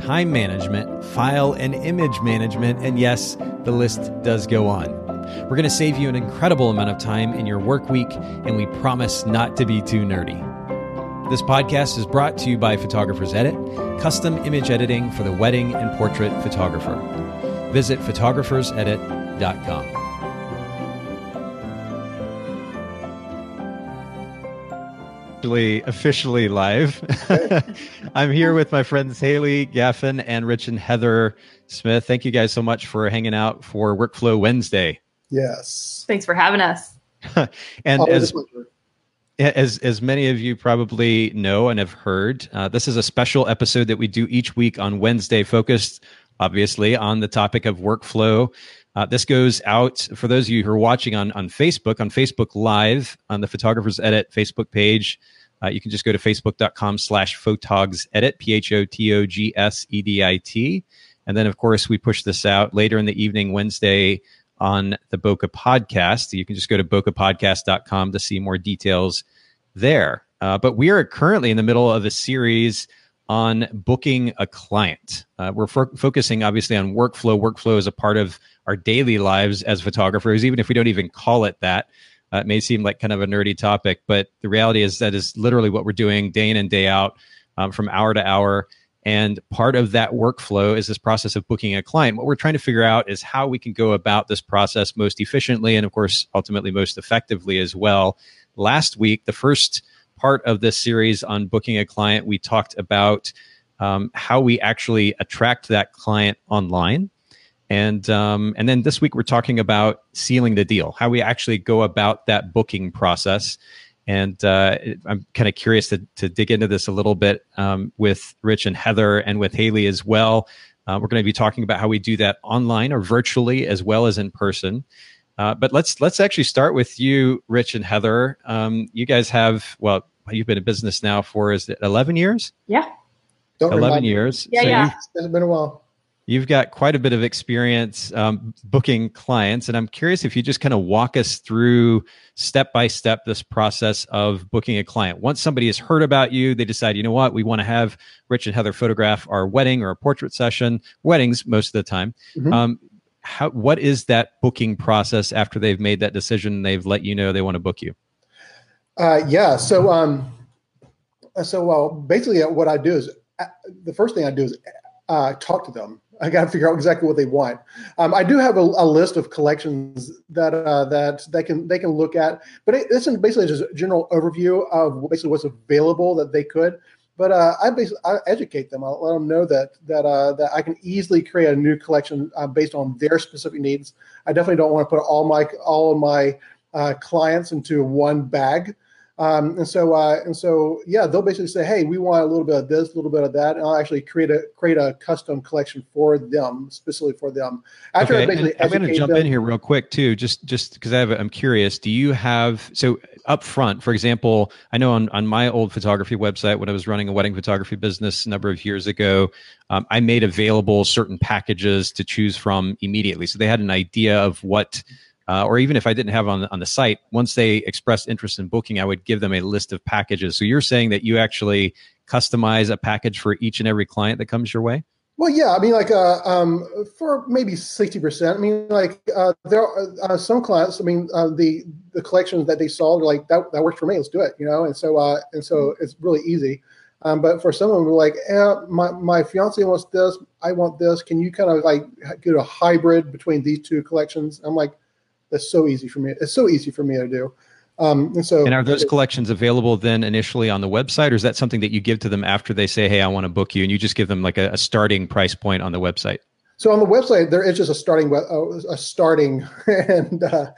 time management, file and image management, and yes, the list does go on. We're going to save you an incredible amount of time in your work week, and we promise not to be too nerdy. This podcast is brought to you by Photographers Edit, custom image editing for the wedding and portrait photographer. Visit photographersedit.com. officially officially live. I'm here with my friends Haylee Gaffin and Rich and Heather Smith. Thank you guys so much for hanging out for Workflow Wednesday. Yes. Thanks for having us. and as as as many of you probably know and have heard, uh, this is a special episode that we do each week on Wednesday, focused obviously on the topic of workflow. Uh, this goes out for those of you who are watching on, on Facebook, on Facebook Live, on the Photographers Edit Facebook page. Uh, you can just go to facebook.com slash photogs edit, P H O T O G S E D I T. And then, of course, we push this out later in the evening, Wednesday, on the Bokeh podcast. You can just go to bokehpodcast.com to see more details there. Uh, but we are currently in the middle of a series on booking a client. Uh, we're fo- focusing obviously on workflow. Workflow is a part of our daily lives as photographers, even if we don't even call it that. Uh, it may seem like kind of a nerdy topic, but the reality is that is literally what we're doing day in and day out um, from hour to hour. And part of that workflow is this process of booking a client. What we're trying to figure out is how we can go about this process most efficiently and, of course, ultimately most effectively as well. Last week, the first part of this series on booking a client, we talked about um, how we actually attract that client online and um, and then this week we're talking about sealing the deal, how we actually go about that booking process. And uh, I'm kind of curious to, to dig into this a little bit um, with Rich and Heather and with Haylee as well. Uh, we're going to be talking about how we do that online or virtually as well as in person. Uh, but let's let's actually start with you, Rich and Heather. Um, you guys have well, you've been in business now for is it 11 years? Yeah, Don't 11 years. Yeah, so yeah. It's been a while you've got quite a bit of experience um, booking clients and i'm curious if you just kind of walk us through step by step this process of booking a client once somebody has heard about you they decide you know what we want to have rich and heather photograph our wedding or a portrait session weddings most of the time mm-hmm. um, how, what is that booking process after they've made that decision they've let you know they want to book you uh, yeah so um, so well basically uh, what i do is uh, the first thing i do is uh, talk to them I got to figure out exactly what they want. Um, I do have a, a, list of collections that uh, that they can they can look at, but it, this is basically just a general overview of basically what's available that they could. But uh, I basically I educate them. I'll let them know that that uh, that I can easily create a new collection uh, based on their specific needs. I definitely don't want to put all my all of my uh, clients into one bag. Um, and so, uh, and so, yeah, they'll basically say, "Hey, we want a little bit of this, a little bit of that," and I'll actually create a create a custom collection for them, specifically for them. After okay. I'm going to jump them, in here real quick too, just just because I have, I'm curious. Do you have so up front, for example? I know on on my old photography website when I was running a wedding photography business a number of years ago, um, I made available certain packages to choose from immediately, so they had an idea of what uh, or even if I didn't have on on the site, once they expressed interest in booking, I would give them a list of packages. So you're saying that you actually customize a package for each and every client that comes your way? Well, yeah, I mean, like uh, um, for maybe sixty percent. I mean, like uh, there are uh, some clients. I mean, uh, the the collections that they saw, they're like that that works for me. Let's do it, you know. And so uh, and so it's really easy. Um, but for some of them, we're like, eh, my my fiance wants this, I want this. Can you kind of like get a hybrid between these two collections? I'm like, that's so easy for me. It's so easy for me to do. Um, and so, and are those collections available then initially on the website, or is that something that you give to them after they say, "Hey, I want to book you," and you just give them like a, a starting price point on the website? So on the website, there is just a starting a starting, and uh,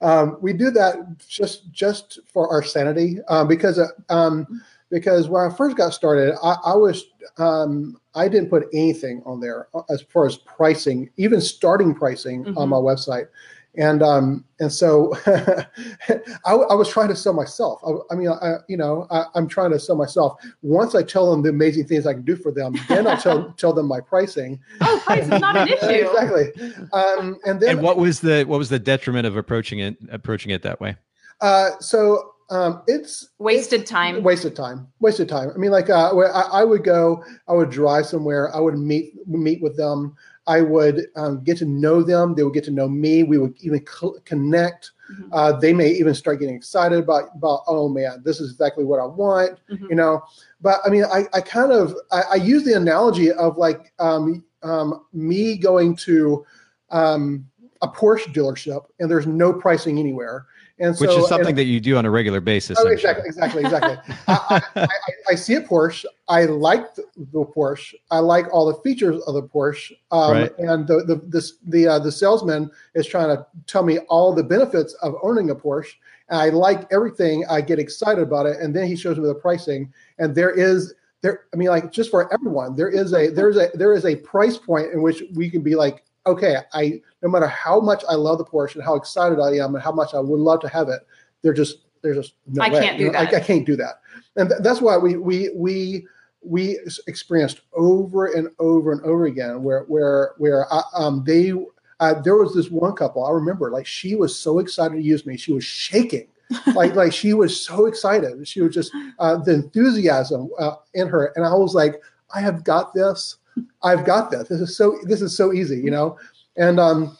um, we do that just just for our sanity um, because uh, um, because when I first got started, I, I was um, I didn't put anything on there uh, as far as pricing, even starting pricing mm-hmm. on my website and um, and so I, I, was trying to sell myself. I, I mean, I, you know, I, am trying to sell myself. Once I tell them the amazing things I can do for them, then I'll tell tell them my pricing. Oh, price is not an issue. exactly. Um, and then and what was the what was the detriment of approaching it approaching it that way? Uh, so um, it's wasted it's time. Wasted time. Wasted time. I mean, like uh, I, I would go, I would drive somewhere, I would meet meet with them. I would um, get to know them. They would get to know me. We would even co- connect. Mm-hmm. Uh, they may even start getting excited about, about, oh man, this is exactly what I want, mm-hmm. you know. But I mean, I, I kind of I, I use the analogy of like um, um, me going to um, a Porsche dealership and there's no pricing anywhere, and so, Which is something that you do on a regular basis. Oh, exactly, exactly, exactly. I, I, I, see a Porsche. I like the, the, Porsche. I like all the features of the Porsche. Um, right. And the the this, the uh, the salesman is trying to tell me all the benefits of owning a Porsche. And I like everything. I get excited about it. And then he shows me the pricing. And there is there. I mean, like just for everyone, there is a there's a there is a price point in which we can be like, okay, I no matter how much I love the Porsche and how excited I am and how much I would love to have it, they're just they're just no I way. can't do you know, that. I, I, can't do that, and th- that's why we we we we experienced over and over and over again where where where I, um, they uh, there was this one couple I remember like she was so excited to use me. She was shaking. Like like she was so excited. She was just uh, the enthusiasm uh, in her. And I was like I have got this I've got this this is so this is so easy you know and um,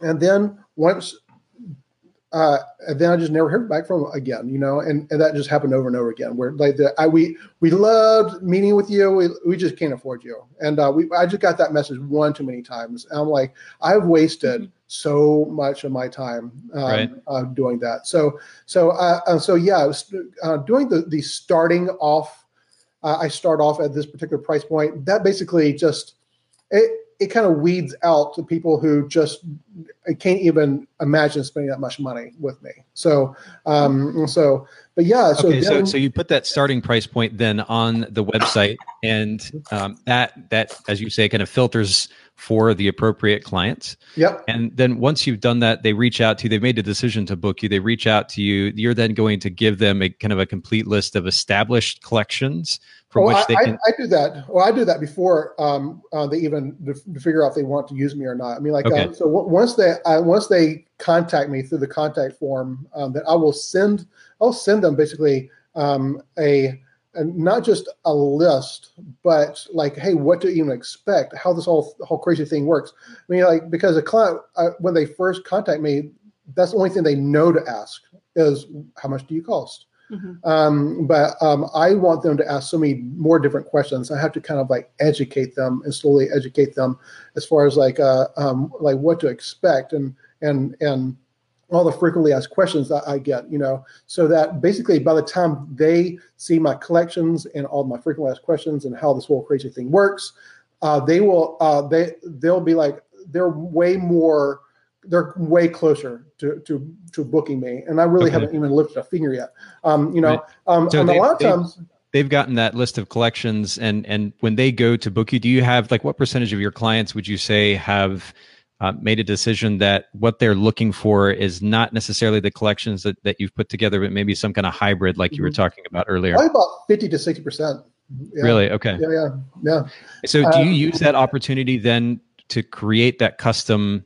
and then once, uh, and then I just never heard back from him again. You know, and, and that just happened over and over again. Where like the I we we loved meeting with you, we we just can't afford you, and uh, we I just got that message one too many times. And I'm like, I've wasted. Mm-hmm. So much of my time um, right. uh, doing that. So, so, uh, so yeah, was, uh, doing the the starting off. Uh, I start off at this particular price point. That basically just it it kind of weeds out the people who just can't even imagine spending that much money with me. So, um, so, but yeah. So, okay, then, so, so you put that starting price point then on the website, and um, that that, as you say, kind of filters for the appropriate clients. Yep. And then once you've done that, they reach out to you. They've made a decision to book you. They reach out to you. You're then going to give them a kind of a complete list of established collections from oh, which they I, can. I, I, do that. Well, I do that before um, uh, they even to, to, figure out if they want to use me or not. I mean, like, okay. um, so w- once they uh, once they contact me through the contact form, um, that I will send. I'll send them basically um, a, a, not just a list, but like, hey, what to even expect? How this whole whole crazy thing works. I mean, like, because a client uh, when they first contact me, that's the only thing they know to ask is how much do you cost Mm-hmm. Um, but um, I want them to ask so many more different questions. I have to kind of like educate them and slowly educate them as far as like uh, um, like what to expect and and and all the frequently asked questions that I get, you know, so that basically by the time they see my collections and all my frequently asked questions and how this whole crazy thing works, uh, they will uh, they they'll be like they're way more they're way closer to to to booking me, and I really okay. haven't even lifted a finger yet. Um, you know, right. um, so and a lot of times they've gotten that list of collections, and and when they go to book you, do you have like what percentage of your clients would you say have uh, made a decision that what they're looking for is not necessarily the collections that, that you've put together, but maybe some kind of hybrid, like you were mm-hmm. talking about earlier. Probably about fifty to sixty percent. Yeah. Really? Okay. Yeah, yeah, yeah. So, do you uh, use that opportunity then to create that custom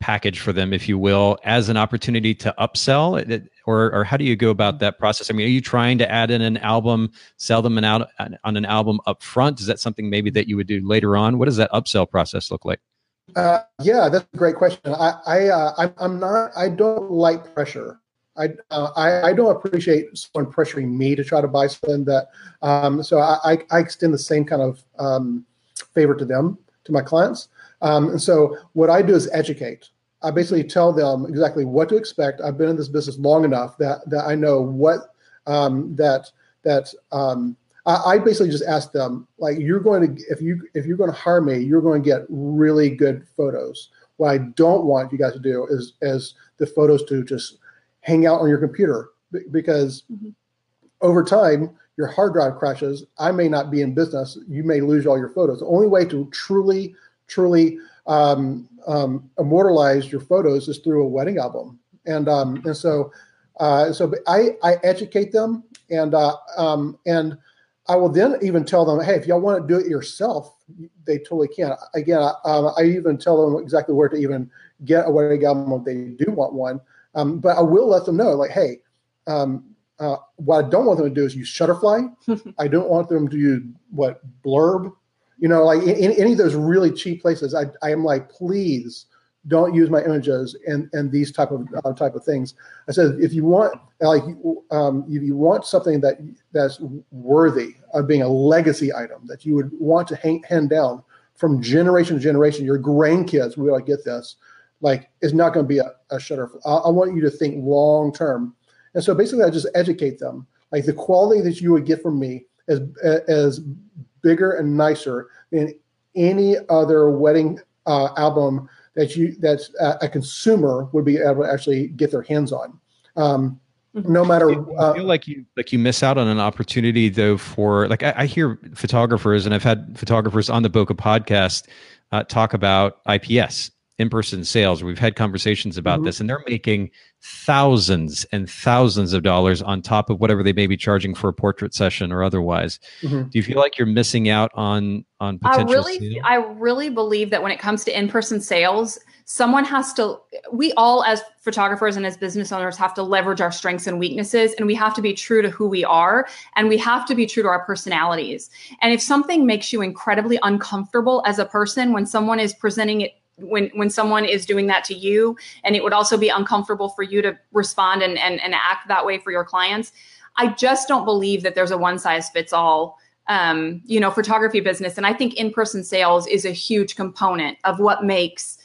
package for them, if you will, as an opportunity to upsell? Or, or how do you go about that process? I mean, are you trying to add in an album, sell them an out on an album up front? Is that something maybe that you would do later on? What does that upsell process look like? Uh, yeah, that's a great question. I, I, uh, I'm not. I don't like pressure. I, uh, I, I don't appreciate someone pressuring me to try to buy something that. Um, so I, I extend the same kind of um, favor to them, to my clients. Um, and so what I do is educate. I basically tell them exactly what to expect. I've been in this business long enough that that I know what um, that that um, I, I, basically just ask them like you're going to if you if you're going to hire me, you're going to get really good photos. What I don't want you guys to do is is the photos to just hang out on your computer because mm-hmm. over time your hard drive crashes, I may not be in business. You may lose all your photos. The only way to truly, truly um, um, immortalize your photos is through a wedding album. And um, and so uh, so I I educate them and uh, um, and I will then even tell them, hey, if y'all want to do it yourself, they totally can. Again, um, I even tell them exactly where to even get a wedding album if they do want one. Um, but I will let them know, like, hey, um, uh, what I don't want them to do is use Shutterfly. I don't want them to use what Blurb. You know, like in, in any of those really cheap places, I, I am like, please don't use my images and and these type of uh, type of things. I said if you want like um, if you want something that that's worthy of being a legacy item that you would want to hang, hand down from generation to generation, your grandkids will like get this. Like it's not going to be a, a shutter. I, I want you to think long term, and so basically I just educate them. Like the quality that you would get from me is as bigger and nicer than any other wedding uh, album that you that a, a consumer would be able to actually get their hands on. Um, mm-hmm. no matter, you uh, feel like you like you miss out on an opportunity though for like I, I hear photographers and I've had photographers on the Bokeh podcast uh, talk about IPS in-person sales. We've had conversations about mm-hmm. this, and they're making thousands and thousands of dollars on top of whatever they may be charging for a portrait session or otherwise. Mm-hmm. Do you feel like you're missing out on on potential? I really, sales? I really believe that when it comes to in-person sales, someone has to. We all, as photographers and as business owners, have to leverage our strengths and weaknesses, and we have to be true to who we are, and we have to be true to our personalities. And if something makes you incredibly uncomfortable as a person when someone is presenting it when when someone is doing that to you and it would also be uncomfortable for you to respond and and, and act that way for your clients. I just don't believe that there's a one size fits all um, you know photography business. And i think in-person sales is a huge component of what makes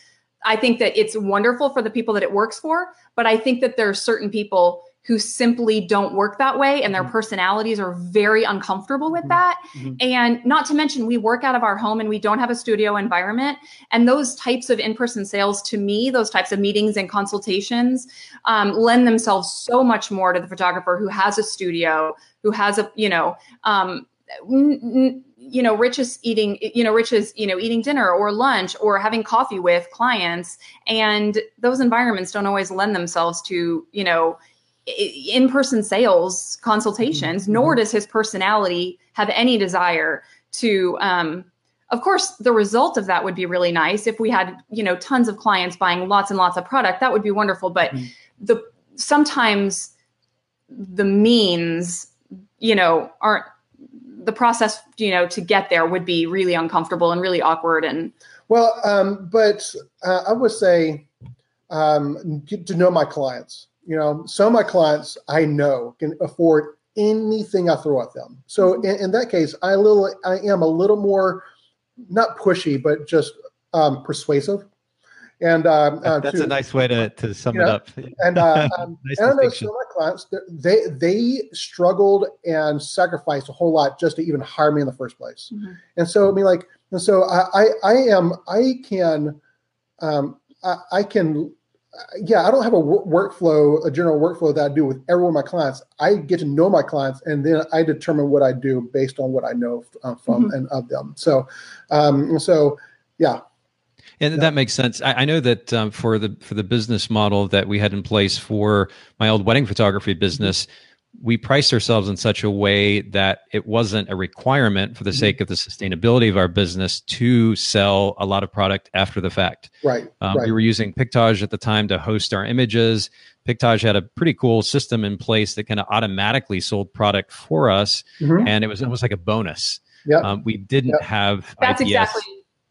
i think that it's wonderful for the people that it works for but i think that there are certain people who simply don't work that way and their mm-hmm. personalities are very uncomfortable with mm-hmm. that. Mm-hmm. And not to mention, we work out of our home and we don't have a studio environment. And those types of in person sales, to me, those types of meetings and consultations um, lend themselves so much more to the photographer who has a studio, who has a, you know, um, n- n- you know rich is eating you know rich is you know eating dinner or lunch or having coffee with clients and those environments don't always lend themselves to you know in-person sales consultations mm-hmm. nor does his personality have any desire to um, of course the result of that would be really nice if we had you know tons of clients buying lots and lots of product that would be wonderful but mm-hmm. the sometimes the means you know aren't the process you know to get there would be really uncomfortable and really awkward and well um, but uh, i would say um, to know my clients you know, some of my clients I know can afford anything I throw at them. So mm-hmm. in, in that case, I little I am a little more not pushy, but just um, persuasive. And um, uh, that's to, a nice way to, to sum it know, up. And, uh, um, nice and I know some of my clients they they struggled and sacrificed a whole lot just to even hire me in the first place. Mm-hmm. And so I mean, like, and so I I, I am I can um, I, I can yeah, I don't have a workflow, a general workflow that I do with every one of my clients. I get to know my clients, and then I determine what I do based on what I know uh, from mm-hmm. and of them. So, um, so yeah. And yeah. that makes sense. I, I know that um, for the for the business model that we had in place for my old wedding photography business, we priced ourselves in such a way that it wasn't a requirement for the mm-hmm. sake of the sustainability of our business to sell a lot of product after the fact. Right, um, right. We were using Pictage at the time to host our images. Pictage had a pretty cool system in place that kind of automatically sold product for us, mm-hmm. and it was almost like a bonus. Yeah, um, we didn't yep. have. That's IPS. exactly.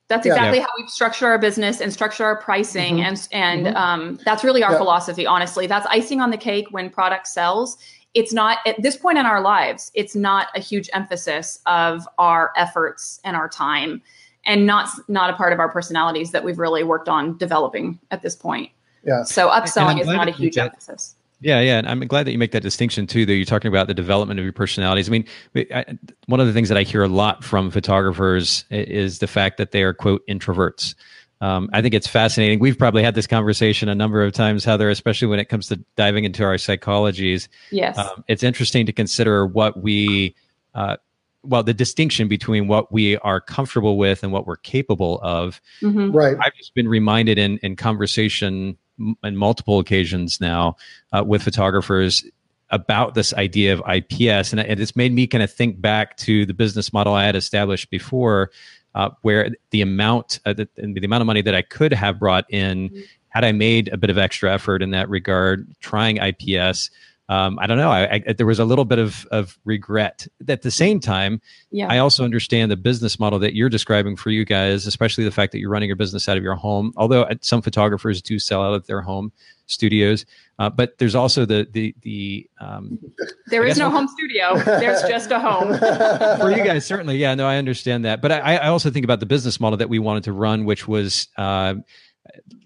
That's exactly yeah. how we structure our business and structure our pricing, mm-hmm. and and mm-hmm. Um, that's really our yep. philosophy. Honestly, that's icing on the cake when product sells it's not at this point in our lives it's not a huge emphasis of our efforts and our time and not not a part of our personalities that we've really worked on developing at this point. Yeah. So upselling is not a huge that, emphasis. Yeah yeah and i'm glad that you make that distinction too that you're talking about the development of your personalities. I mean I, one of the things that i hear a lot from photographers is the fact that they are quote introverts um, I think it's fascinating. We've probably had this conversation a number of times, Heather, especially when it comes to diving into our psychologies. Yes. Um, it's interesting to consider what we uh, well the distinction between what we are comfortable with and what we're capable of mm-hmm. right i've just been reminded in in conversation in multiple occasions now uh, with photographers about this idea of ips and it's made me kind of think back to the business model i had established before uh, where the amount uh, the, the amount of money that i could have brought in mm-hmm. had i made a bit of extra effort in that regard trying ips um, I don't know. I, I, there was a little bit of, of regret. At the same time, yeah. I also understand the business model that you're describing for you guys, especially the fact that you're running your business out of your home. Although uh, some photographers do sell out of their home studios, uh, but there's also the the the. Um, there is no home studio. There's just a home for you guys. Certainly, yeah. No, I understand that, but I, I also think about the business model that we wanted to run, which was. Uh,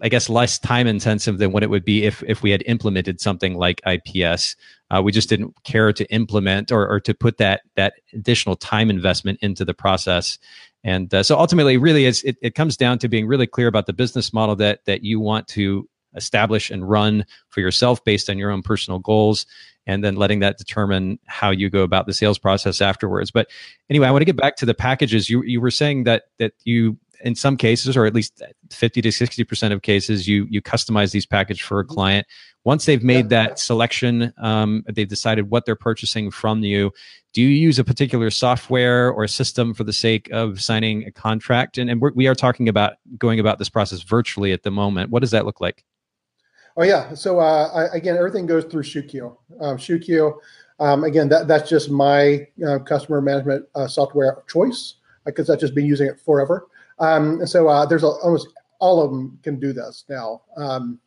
I guess less time intensive than what it would be if if we had implemented something like IPS. Uh, we just didn't care to implement or, or to put that that additional time investment into the process. And uh, so ultimately, really, it, it comes down to being really clear about the business model that that you want to establish and run for yourself based on your own personal goals and then letting that determine how you go about the sales process afterwards but anyway i want to get back to the packages you you were saying that that you in some cases, or at least 50 to 60% of cases, you, you customize these packages for a mm-hmm. client. Once they've made that selection, um, they've decided what they're purchasing from you. Do you use a particular software or system for the sake of signing a contract? And, and we're, we are talking about going about this process virtually at the moment. What does that look like? Oh yeah. So uh, I, again, everything goes through ShootQ. Um, ShootQ. Um, again, that, that's just my uh, customer management uh, software choice because I've just been using it forever. Um, so uh, there's a, almost all of them can do this now. Um,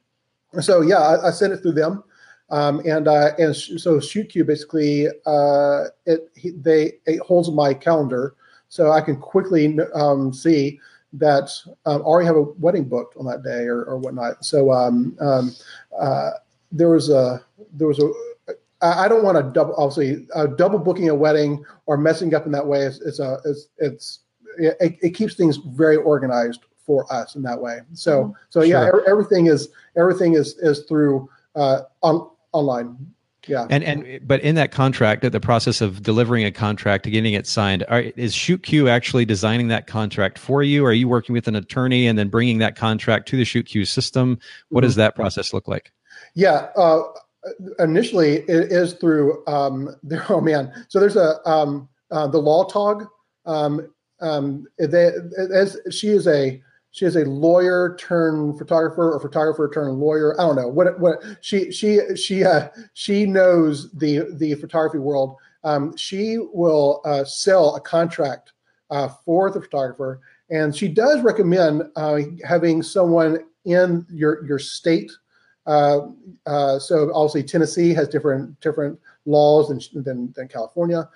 so yeah, I, I sent it through them. Um, and uh, and sh- so ShootQ basically uh, it he, they it holds my calendar, so I can quickly um, see that um, already have a wedding booked on that day or, or whatnot. So um, um, uh, there was a there was a I don't want to double obviously uh, double booking a wedding or messing up in that way. It's, it's a it's, it's it, it keeps things very organized for us in that way. So mm-hmm. so yeah, sure. everything is everything is is through uh, on, online. Yeah. And and but in that contract, the process of delivering a contract to getting it signed, are, is ShootQ actually designing that contract for you? Are you working with an attorney and then bringing that contract to the ShootQ system? What mm-hmm. does that process look like? Yeah. Uh, initially, it is through. Um, there, oh man. So there's a um, uh, the LawTog um, um, they, as she is a she is a lawyer turned photographer or photographer turned lawyer. I don't know what what she she she uh, she knows the the photography world. Um, she will uh, sell a contract uh, for the photographer, and she does recommend uh, having someone in your your state. Uh, uh, so obviously Tennessee has different different laws than, than, than California.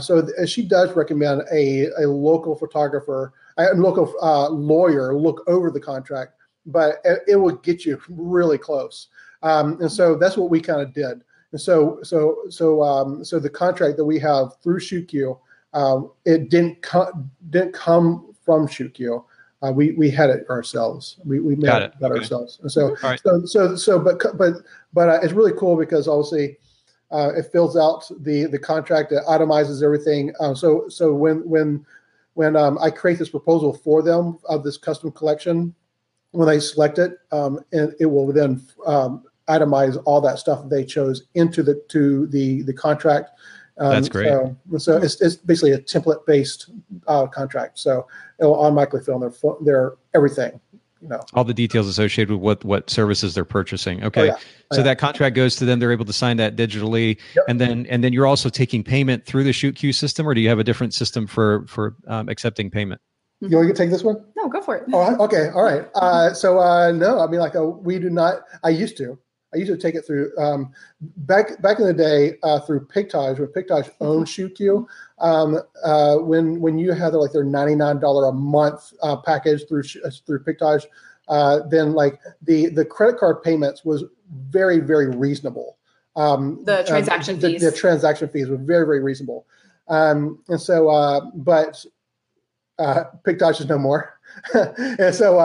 So th- she does recommend a, a local photographer, a local uh, lawyer look over the contract, but it, it will get you really close. Um, and so that's what we kind of did. And so, so, so, um, so the contract that we have through ShootQ, um, it didn't come didn't come from ShootQ. Uh, we we had it ourselves. We we made Got it, it okay. ourselves. And so, right. so so so but but but uh, it's really cool because obviously uh, it fills out the the contract. It itemizes everything. Uh, so so when when when um, I create this proposal for them of this custom collection, when they select it, um, and it will then um, itemize all that stuff they chose into the to the the contract. Um, That's great. So, so it's, it's basically a template based uh, contract. So it will automatically fill in their their everything you know all the details associated with what what services they're purchasing. Okay. Oh, yeah. oh, so yeah. that contract goes to them they're able to sign that digitally. Yep. and then and then you're also taking payment through the ShootQ system or do you have a different system for for um, accepting payment? You want to take this one? No go for it. Oh okay. All right. Uh, so uh, no i mean like uh, we do not i used to I used to take it through um, back back in the day uh, through Pictage when Pictage owned ShootQ. Um, uh, when when you had like their ninety nine dollar a month uh, package through uh, through Pictage, uh, then like the the credit card payments was very very reasonable. Um, the um, transaction the, fees. The, transaction fees were very very reasonable, um, and so uh, but uh, Pictage is no more, and so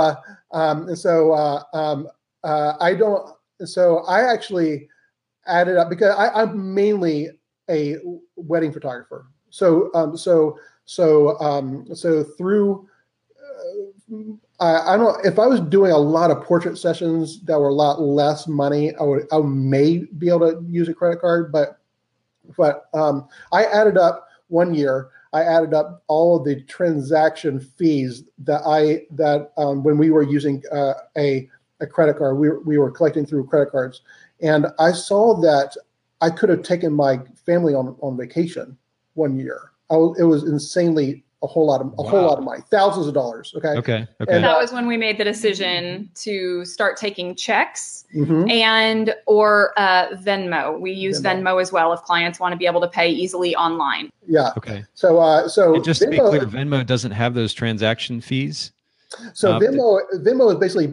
um, and so um, I don't so I actually added up because I, am mainly a wedding photographer. So um, so so um, so through. Uh, I, I don't. If I was doing a lot of portrait sessions that were a lot less money, I would. I may be able to use a credit card, but but um, I added up one year. I added up all of the transaction fees that I that um, when we were using uh, a a credit card, we we were collecting through credit cards, and I saw that I could have taken my family on on vacation one year. I was, it was insanely a whole lot of a wow. whole lot of money, thousands of dollars. Okay. Okay. Okay. And that was when we made the decision to start taking checks mm-hmm. and or uh, Venmo. We use Venmo. Venmo. as well if clients want to be able to pay easily online. Yeah. Okay. So uh, so and just Venmo, to be clear, Venmo doesn't have those transaction fees. So uh, Venmo Venmo is basically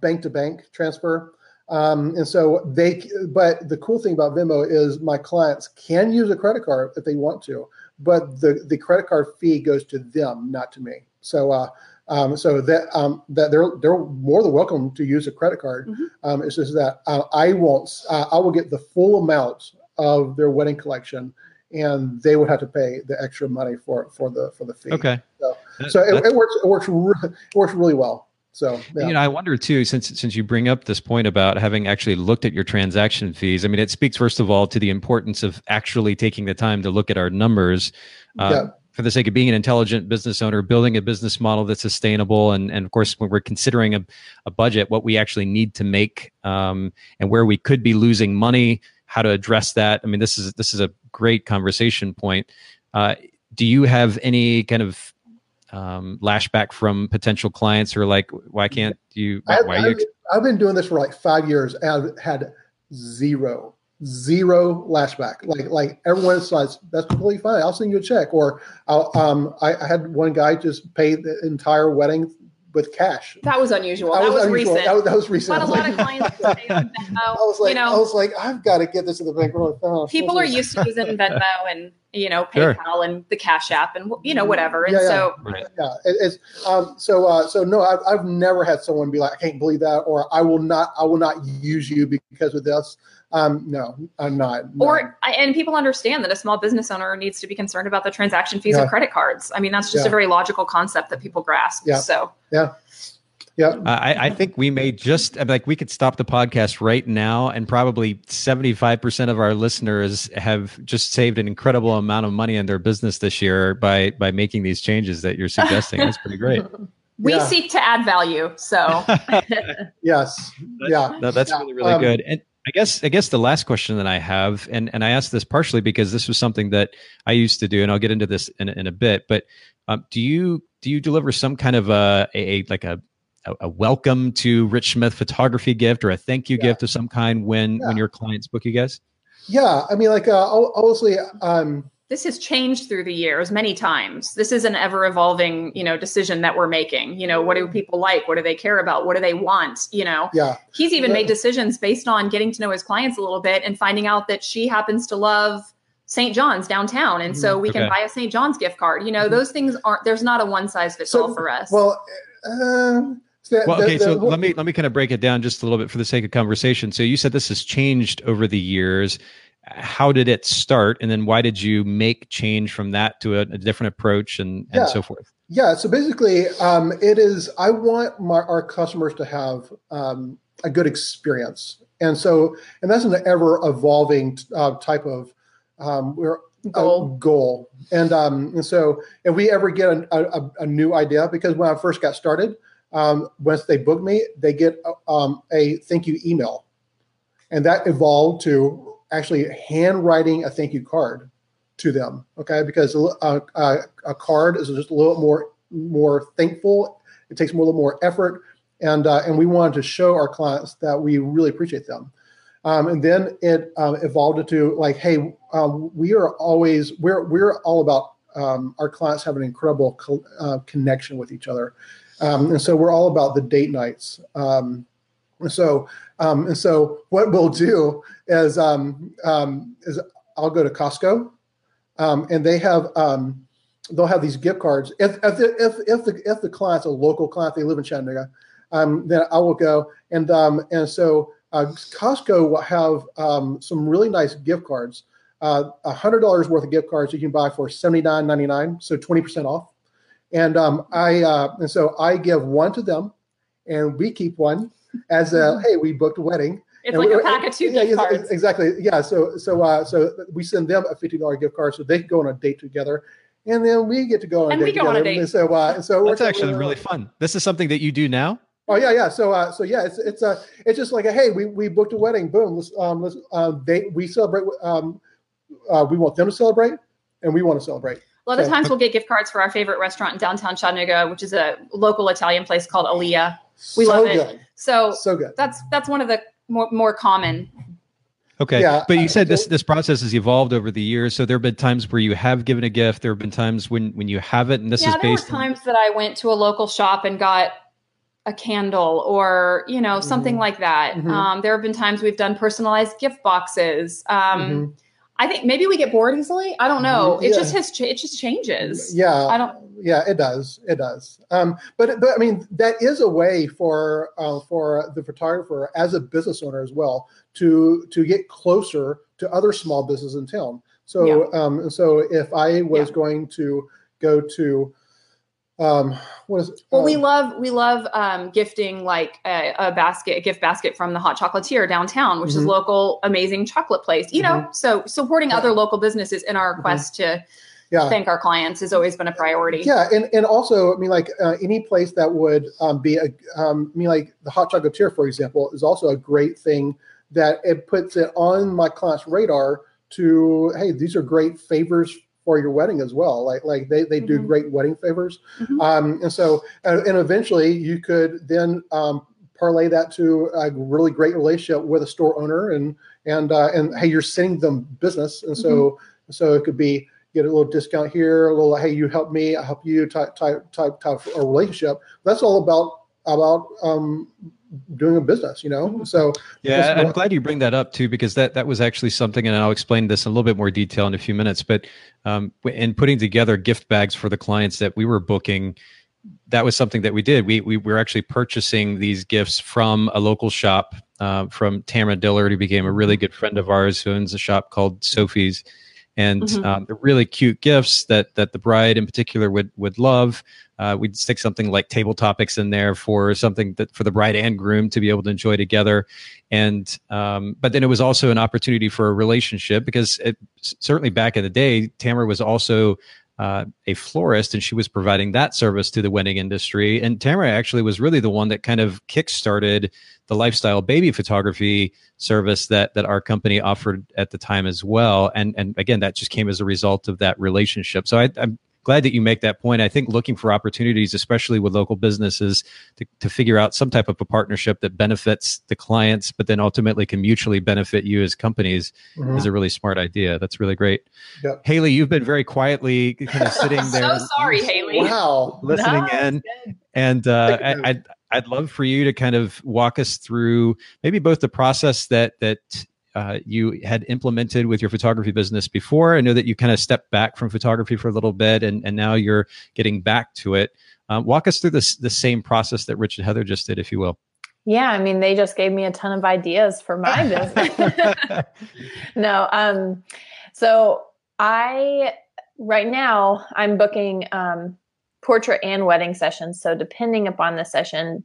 bank to bank transfer. Um, and so they, but the cool thing about Venmo is my clients can use a credit card if they want to but the the credit card fee goes to them, not to me. So uh, um, so that um, that they're they're more than welcome to use a credit card. Mm-hmm. Um, it's just that uh, I won't. Uh, I will get the full amount of their wedding collection, and they would have to pay the extra money for for the for the fee. Okay. So, so it, it, works. It works. Re- it works really well. So yeah. you know, I wonder too, since since you bring up this point about having actually looked at your transaction fees. I mean, it speaks first of all to the importance of actually taking the time to look at our numbers. Uh, yeah. For the sake of being an intelligent business owner, building a business model that's sustainable, and, and of course, when we're considering a, a budget, what we actually need to make, um, and where we could be losing money, how to address that. I mean, this is this is a great conversation point. Uh, do you have any kind of um, lashback from potential clients who are like, why can't you? Why, why you? I've been doing this for like five years and I've had zero, zero lashback. Like, like everyone says, that's completely fine. I'll send you a check. Or I'll, um, I, I had one guy just pay the entire wedding with cash. That was unusual. That, that was, unusual. recent. That was, that was recent. But a lot of clients pay Venmo. I was like, you know, I was like, I've got to get this in the bank. Oh, people are used to using Venmo and you know PayPal sure. and the Cash App and you know whatever. And yeah, yeah. so right. yeah, it, it's um, so uh, so no, I've, I've never had someone be like, I can't believe that, or I will not, I will not use you because of this. Um, no, I'm not. No. Or and people understand that a small business owner needs to be concerned about the transaction fees yeah. of credit cards. I mean, that's just yeah. a very logical concept that people grasp. Yeah. So yeah. Yeah, I, I, think we may just like we could stop the podcast right now, and probably seventy five percent of our listeners have just saved an incredible amount of money in their business this year by by making these changes that you're suggesting. That's pretty great. we yeah. seek to add value, so yes, yeah, no, that's yeah. really really um, good. And I guess I guess the last question that I have, and and I asked this partially because this was something that I used to do, and I'll get into this in in a bit. But um, do you do you deliver some kind of a, a like a a, a, welcome to Rich Smith photography gift or a thank you yeah. gift of some kind when yeah. when your clients book you guys? Yeah, I mean, like uh, obviously, um, this has changed through the years many times. This is an ever evolving, you know, decision that we're making. You know, what do people like? What do they care about? What do they want? You know, yeah. He's even yeah. made decisions based on getting to know his clients a little bit and finding out that she happens to love St. John's downtown, and so mm-hmm. we okay. can buy a St. John's gift card. You know, mm-hmm. those things aren't. There's not a one size fits so, all for us. Well. Uh, the, well, okay, the, the, so let me let me kind of break it down just a little bit for the sake of conversation. So you said this has changed over the years. How did it start, and then why did you make change from that to a, a different approach and and yeah. so forth? Yeah, so basically, um, it is. I want my, our customers to have um, a good experience, and so and that's an ever evolving uh, type of um, we're goal. goal. And um, and so if we ever get a, a, a, new idea, because when I first got started, um, once they book me, they get um, a thank you email. And that evolved to actually handwriting a thank you card to them. Okay, because a, a, a card is just a little more more thankful. It takes more, a little more effort, and uh, and we wanted to show our clients that we really appreciate them. Um, and then it um, evolved into like, hey, um, we are always we're we're all about um, our clients have an incredible co- uh, connection with each other. Um, and so we're all about the date nights. Um, and so, um, and so what we'll do is, um, um, is I'll go to Costco, um, and they have they'll have these gift cards. If if the, if if the if the client's a local client, they live in Chattanooga, then I will go and and so uh, Costco will have some really nice gift cards uh, $100 worth of gift cards you can buy for $79.99, so 20% off. And um, I uh, and so I give one to them, and we keep one as a Mm-hmm. hey, we booked a wedding. It's And like we- a pack of two yeah, gift yeah, cards. Exactly. Yeah. So so uh, so we send them a fifty dollar gift card so they can go on a date together, and then we get to go on And a we date go on a together. date. And so uh, so That's we're- actually we're- really fun. This is something that you do now. Oh yeah, yeah. So uh, so yeah, it's it's a it's just like a hey, we, we booked a wedding. Boom. Let's um let's um they we celebrate. Um, uh, we want them to celebrate, and we want to celebrate. A lot of times we'll get gift cards for our favorite restaurant in downtown Chattanooga, which is a local Italian place called Alleia. We so love it. good. So So good. that's that's one of the more, more common. Okay. Yeah, but you said this this process has evolved over the years. So there have been times where you have given a gift. There have been times when when you haven't, and this yeah, is there were based. on, times that I went to a local shop and got a candle or you know something Mhm. like that. Mhm. Um, there have been times we've done personalized gift boxes. Um, Mhm. I think maybe we get bored easily. I don't know. It Yeah. just has. Ch- it just changes. Yeah, I don't. yeah, it does. It does. Um, but but I mean, that is a way for uh, for the photographer as a business owner as well to to get closer to other small businesses in town. So Yeah. um, so if I was Yeah. going to go to um, what is it? Well, we Um, love we love um, gifting like a, a basket, a gift basket from the Hot Chocolatier downtown, which is Mhm. local amazing chocolate place. You know, so supporting Yeah. other local businesses in our Mhm. quest to yeah. thank our clients has always been a priority. Yeah, and, and also, I mean, like uh, any place that would um, be a, um, I mean, like the hot chocolatier, for example, is also a great thing that it puts it on my client's radar to, hey, these are great favors for your wedding as well. Like, like they, they do Mhm. great wedding favors. Mhm. Um, and so, and, and eventually you could then um, parlay that to a really great relationship with a store owner and, and, uh, and hey, you're sending them business. And so, so it could be, get a little discount here, a little hey, you help me, I help you type type type type a relationship. That's all about about um, doing a business, you know. So Yeah, I'm what- glad you bring that up too, because that that was actually something, and I'll explain this in a little bit more detail in a few minutes. But um, in putting together gift bags for the clients that we were booking, that was something that we did. We we were actually purchasing these gifts from a local shop, uh, from Tamara Dillard, who became a really good friend of ours, who owns a shop called Sophie's, and Mhm. um, they're really cute gifts that that the bride in particular would would love. Uh, we'd stick something like table topics in there for something that for the bride and groom to be able to enjoy together. And um, but then it was also an opportunity for a relationship because it, certainly back in the day, Tamara was also uh, a florist and she was providing that service to the wedding industry. And Tamara actually was really the one that kind of kickstarted the lifestyle baby photography service that that our company offered at the time as well. And and again, that just came as a result of that relationship. So I, I'm glad that you make that point. I think looking for opportunities, especially with local businesses, to, to figure out some type of a partnership that benefits the clients, but then ultimately can mutually benefit you as companies mhm. is a really smart idea. That's really great. Yep. Haylee, you've been very quietly kind of sitting there. so sorry, Haylee. wow. Listening No, in. And uh, I, I'd, I'd love for you to kind of walk us through maybe both the process that, that uh, you had implemented with your photography business before. I know that you kind of stepped back from photography for a little bit and, and now you're getting back to it. Um, walk us through this the same process that Rich and Heather just did, if you will. Yeah, I mean, they just gave me a ton of ideas for my business. no, um, so I right now I'm booking um, portrait and wedding sessions. So depending upon the session,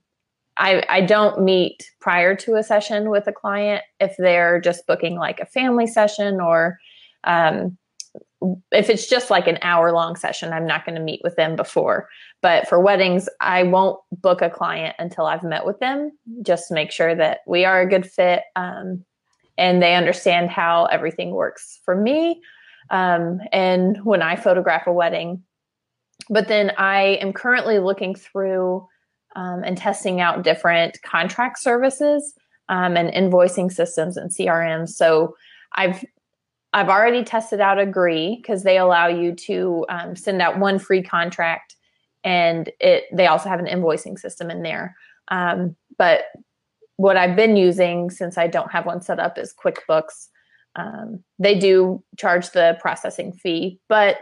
I I don't meet prior to a session with a client if they're just booking like a family session or um, if it's just like an hour long session, I'm not going to meet with them before. But for weddings, I won't book a client until I've met with them, just to make sure that we are a good fit um, and they understand how everything works for me. Um, and when I photograph a wedding, but then I am currently looking through um, and testing out different contract services um, and invoicing systems and CRMs. So I've I've already tested out Agree because they allow you to um, send out one free contract, and it they also have an invoicing system in there. Um, but what I've been using since I don't have one set up is QuickBooks. Um, they do charge the processing fee, but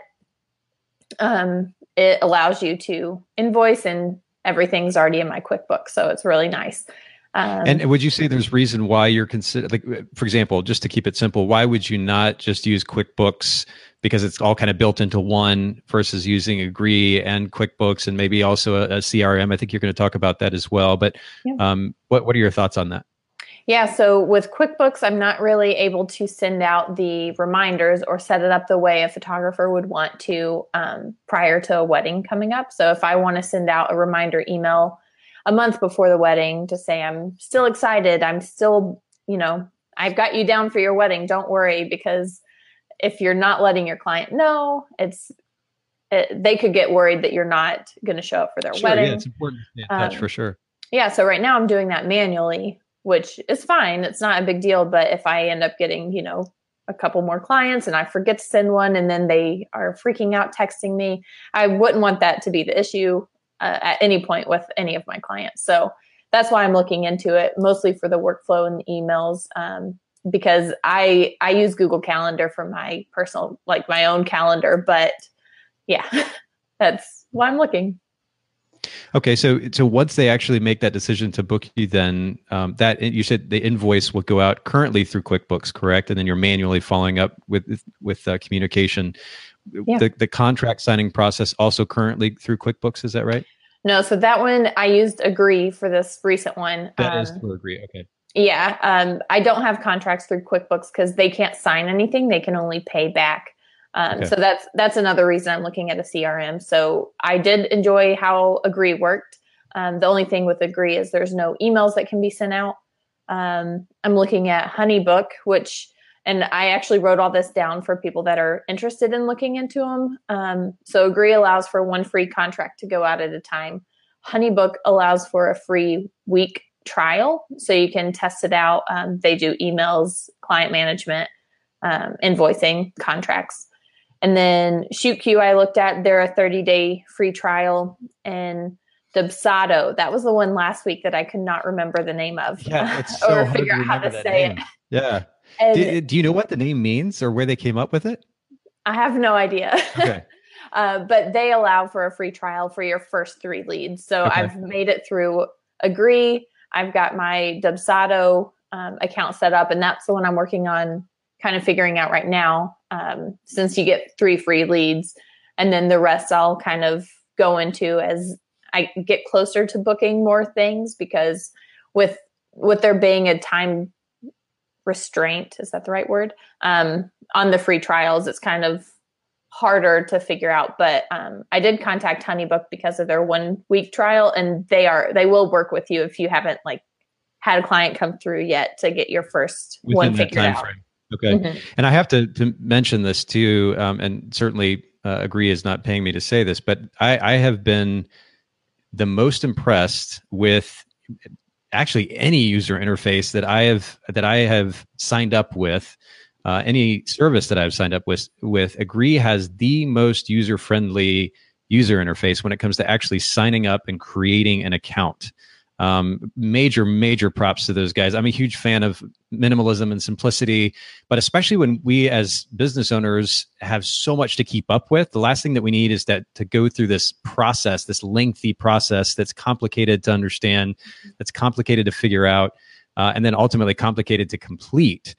um, it allows you to invoice and everything's already in my QuickBooks, so it's really nice. Um, and would you say there's reason why you're consider like for example, just to keep it simple, why would you not just use QuickBooks because it's all kind of built into one versus using Agree and QuickBooks and maybe also a, a CRM? I think you're going to talk about that as well. But yeah. um, what what are your thoughts on that? Yeah, so with QuickBooks, I'm not really able to send out the reminders or set it up the way a photographer would want to um, prior to a wedding coming up. So if I want to send out a reminder email a month before the wedding to say I'm still excited. I'm still, you know, I've got you down for your wedding. Don't worry because if you're not letting your client know, it's it, they could get worried that you're not going to show up for their sure, wedding. Yeah, it's important to touch um, for sure. Yeah, so right now I'm doing that manually, which is fine. It's not a big deal, but if I end up getting, you know, a couple more clients and I forget to send one and then they are freaking out texting me, I wouldn't want that to be the issue uh, at any point with any of my clients. So that's why I'm looking into it, mostly for the workflow and the emails. Um, because I I use Google Calendar for my personal like my own calendar, but yeah, that's why I'm looking. Okay, so so once they actually make that decision to book you, then um, that you said the invoice will go out currently through QuickBooks, correct? And then you're manually following up with with uh, communication yeah. the, the contract signing process also currently through QuickBooks. Is that right? No, so that one I used Agree for this recent one. That um, is for Agree. Okay. Yeah, um, I don't have contracts through QuickBooks because they can't sign anything; they can only pay back. Um, okay. So that's that's another reason I'm looking at a CRM. So I did enjoy how Agree worked. Um, the only thing with Agree is there's no emails that can be sent out. Um, I'm looking at HoneyBook, which and I actually wrote all this down for people that are interested in looking into them. Um, so Agree allows for one free contract to go out at a time. Honeybook allows for a free week trial, so you can test it out. Um, they do emails, client management, um, invoicing, contracts. And then ShootQ, I looked at, they're a 30 day free trial. And Dubsado, that was the one last week that I could not remember the name of. Yeah, it's so or figure out how to say name. it. Yeah. Do, do, you know what the name means or where they came up with it? I have no idea. Okay. uh, but they allow for a free trial for your first three leads. So okay. I've made it through Agree. I've got my Dubsado um, account set up, and that's the one I'm working on kind of figuring out right now um, since you get three free leads. And then the rest I'll kind of go into as I get closer to booking more things because with with there being a time restraint is that the right word um, on the free trials it's kind of harder to figure out but um, i did contact honeybook because of their one week trial and they are they will work with you if you haven't like had a client come through yet to get your first Within one figured out frame. Okay mm-hmm. and i have to, to mention this too um, and certainly uh, agree is not paying me to say this but I, I have been the most impressed with actually any user interface that I have that I have signed up with, uh, any service that I've signed up with, with Agree has the most user friendly user interface when it comes to actually signing up and creating an account. Um, major, major props to those guys. I'm a huge fan of minimalism and simplicity, but especially when we as business owners have so much to keep up with, the last thing that we need is that to go through this process, this lengthy process that's complicated to understand, that's complicated to figure out, uh, and then ultimately complicated to complete.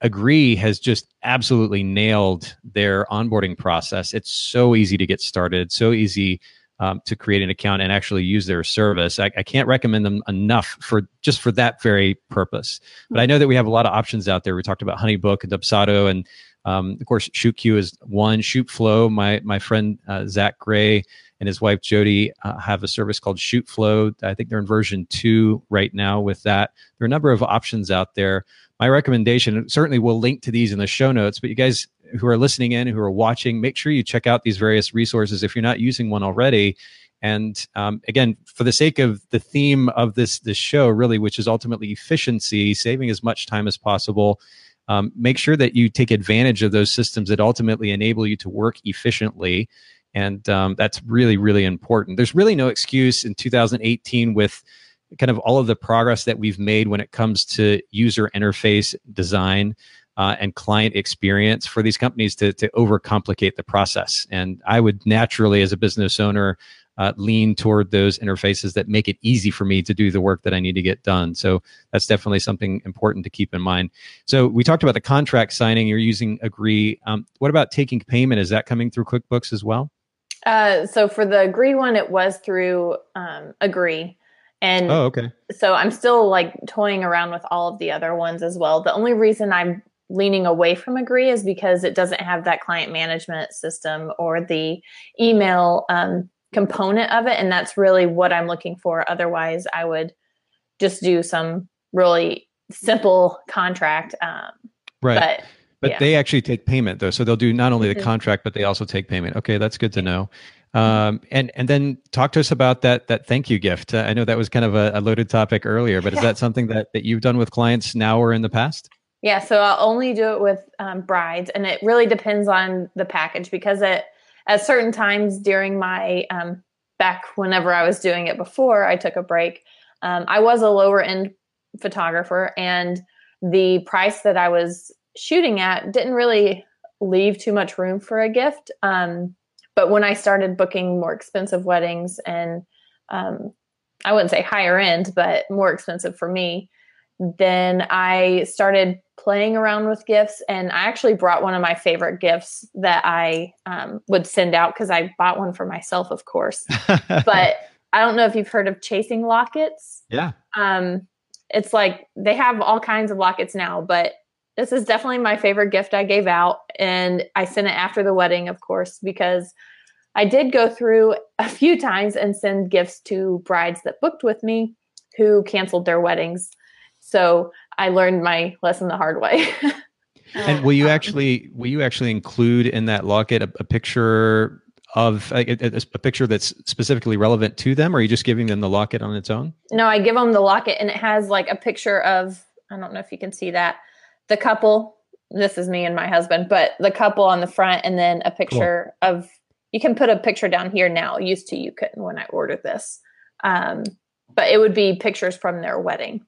Agree has just absolutely nailed their onboarding process. It's so easy to get started, so easy um, to create an account and actually use their service. I, I, can't recommend them enough for just for that very purpose. But I know that we have a lot of options out there. We talked about HoneyBook and Dubsado, and um, of course, ShootQ is one. ShootFlow, my my friend uh, Zach Gray and his wife Jody uh, have a service called ShootFlow. I think they're in version two right now with that. There are a number of options out there. My recommendation, certainly we'll link to these in the show notes, but you guys who are listening in, who are watching, make sure you check out these various resources if you're not using one already. And um, again, for the sake of the theme of this this show, really, which is ultimately efficiency, saving as much time as possible. Um, make sure that you take advantage of those systems that ultimately enable you to work efficiently, and um, that's really really important. There's really no excuse in 2018 with kind of all of the progress that we've made when it comes to user interface design uh, and client experience for these companies to, to overcomplicate the process. And I would naturally, as a business owner, uh, lean toward those interfaces that make it easy for me to do the work that I need to get done. So that's definitely something important to keep in mind. So we talked about the contract signing. You're using Agree. Um, what about taking payment? Is that coming through QuickBooks as well? Uh, so for the Agree one, it was through um, Agree. And oh, okay. So I'm still like toying around with all of the other ones as well. The only reason I'm leaning away from Agree is because it doesn't have that client management system or the email um, component of it. And that's really what I'm looking for. Otherwise, I would just do some really simple contract. Um, right. But, but yeah. they actually take payment though. So they'll do not only the mm-hmm. contract, but they also take payment. Okay, that's good to know. Um, and and then talk to us about that that thank you gift. Uh, I know that was kind of a, a loaded topic earlier, but is that something that that you've done with clients now or in the past? Yeah, so I'll only do it with um, brides, and it really depends on the package because at at certain times during my um, back whenever I was doing it before I took a break, um, I was a lower end photographer, and the price that I was shooting at didn't really leave too much room for a gift. Um, but when I started booking more expensive weddings and um, I wouldn't say higher end, but more expensive for me, then I started playing around with gifts and i actually brought one of my favorite gifts that i um, would send out because i bought one for myself of course. But i don't know if you've heard of chasing lockets. Yeah. Um, it's like they have all kinds of lockets now but this is definitely my favorite gift i gave out and i sent it after the wedding of course because i did go through a few times and send gifts to brides that booked with me who canceled their weddings so I learned my lesson the hard way. and will you um, actually will you actually include in that locket a, a picture of a, a, picture that's specifically relevant to them, or are you just giving them the locket on its own? No, I give them the locket, and it has like a picture of I don't know if you can see that the couple. This is me and my husband, but the couple on the front, and then a picture cool. of. You can put a picture down here now. Used to you couldn't when I ordered this, um, but it would be pictures from their wedding.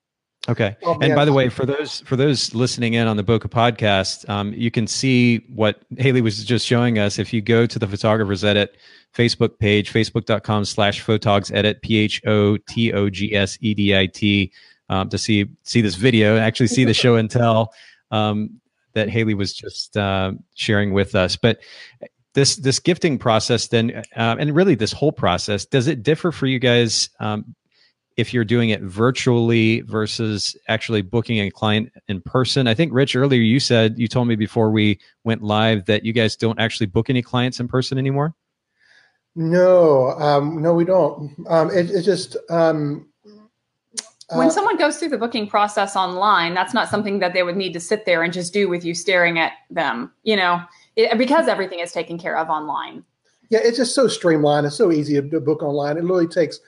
Okay. Oh, and by the way, for those for those listening in on the Bokeh podcast, um, you can see what Haylee was just showing us. If you go to the Photographers Edit Facebook page, facebook.com slash photogs edit, P H O T O G S E D I T, um, to see see this video and actually see the show and tell um, that Haylee was just uh, sharing with us. But this this gifting process then, uh, and really this whole process, does it differ for you guys um, if you're doing it virtually versus actually booking a client in person. I think Rich earlier you said you told me before we went live that you guys don't actually book any clients in person anymore. No, um, no, we don't. Um, it, it's just um, when uh, someone goes through the booking process online, that's not something that they would need to sit there and just do with you staring at them. You know, it, because everything is taken care of online. Yeah, it's just so streamlined. It's so easy to book online. It literally takes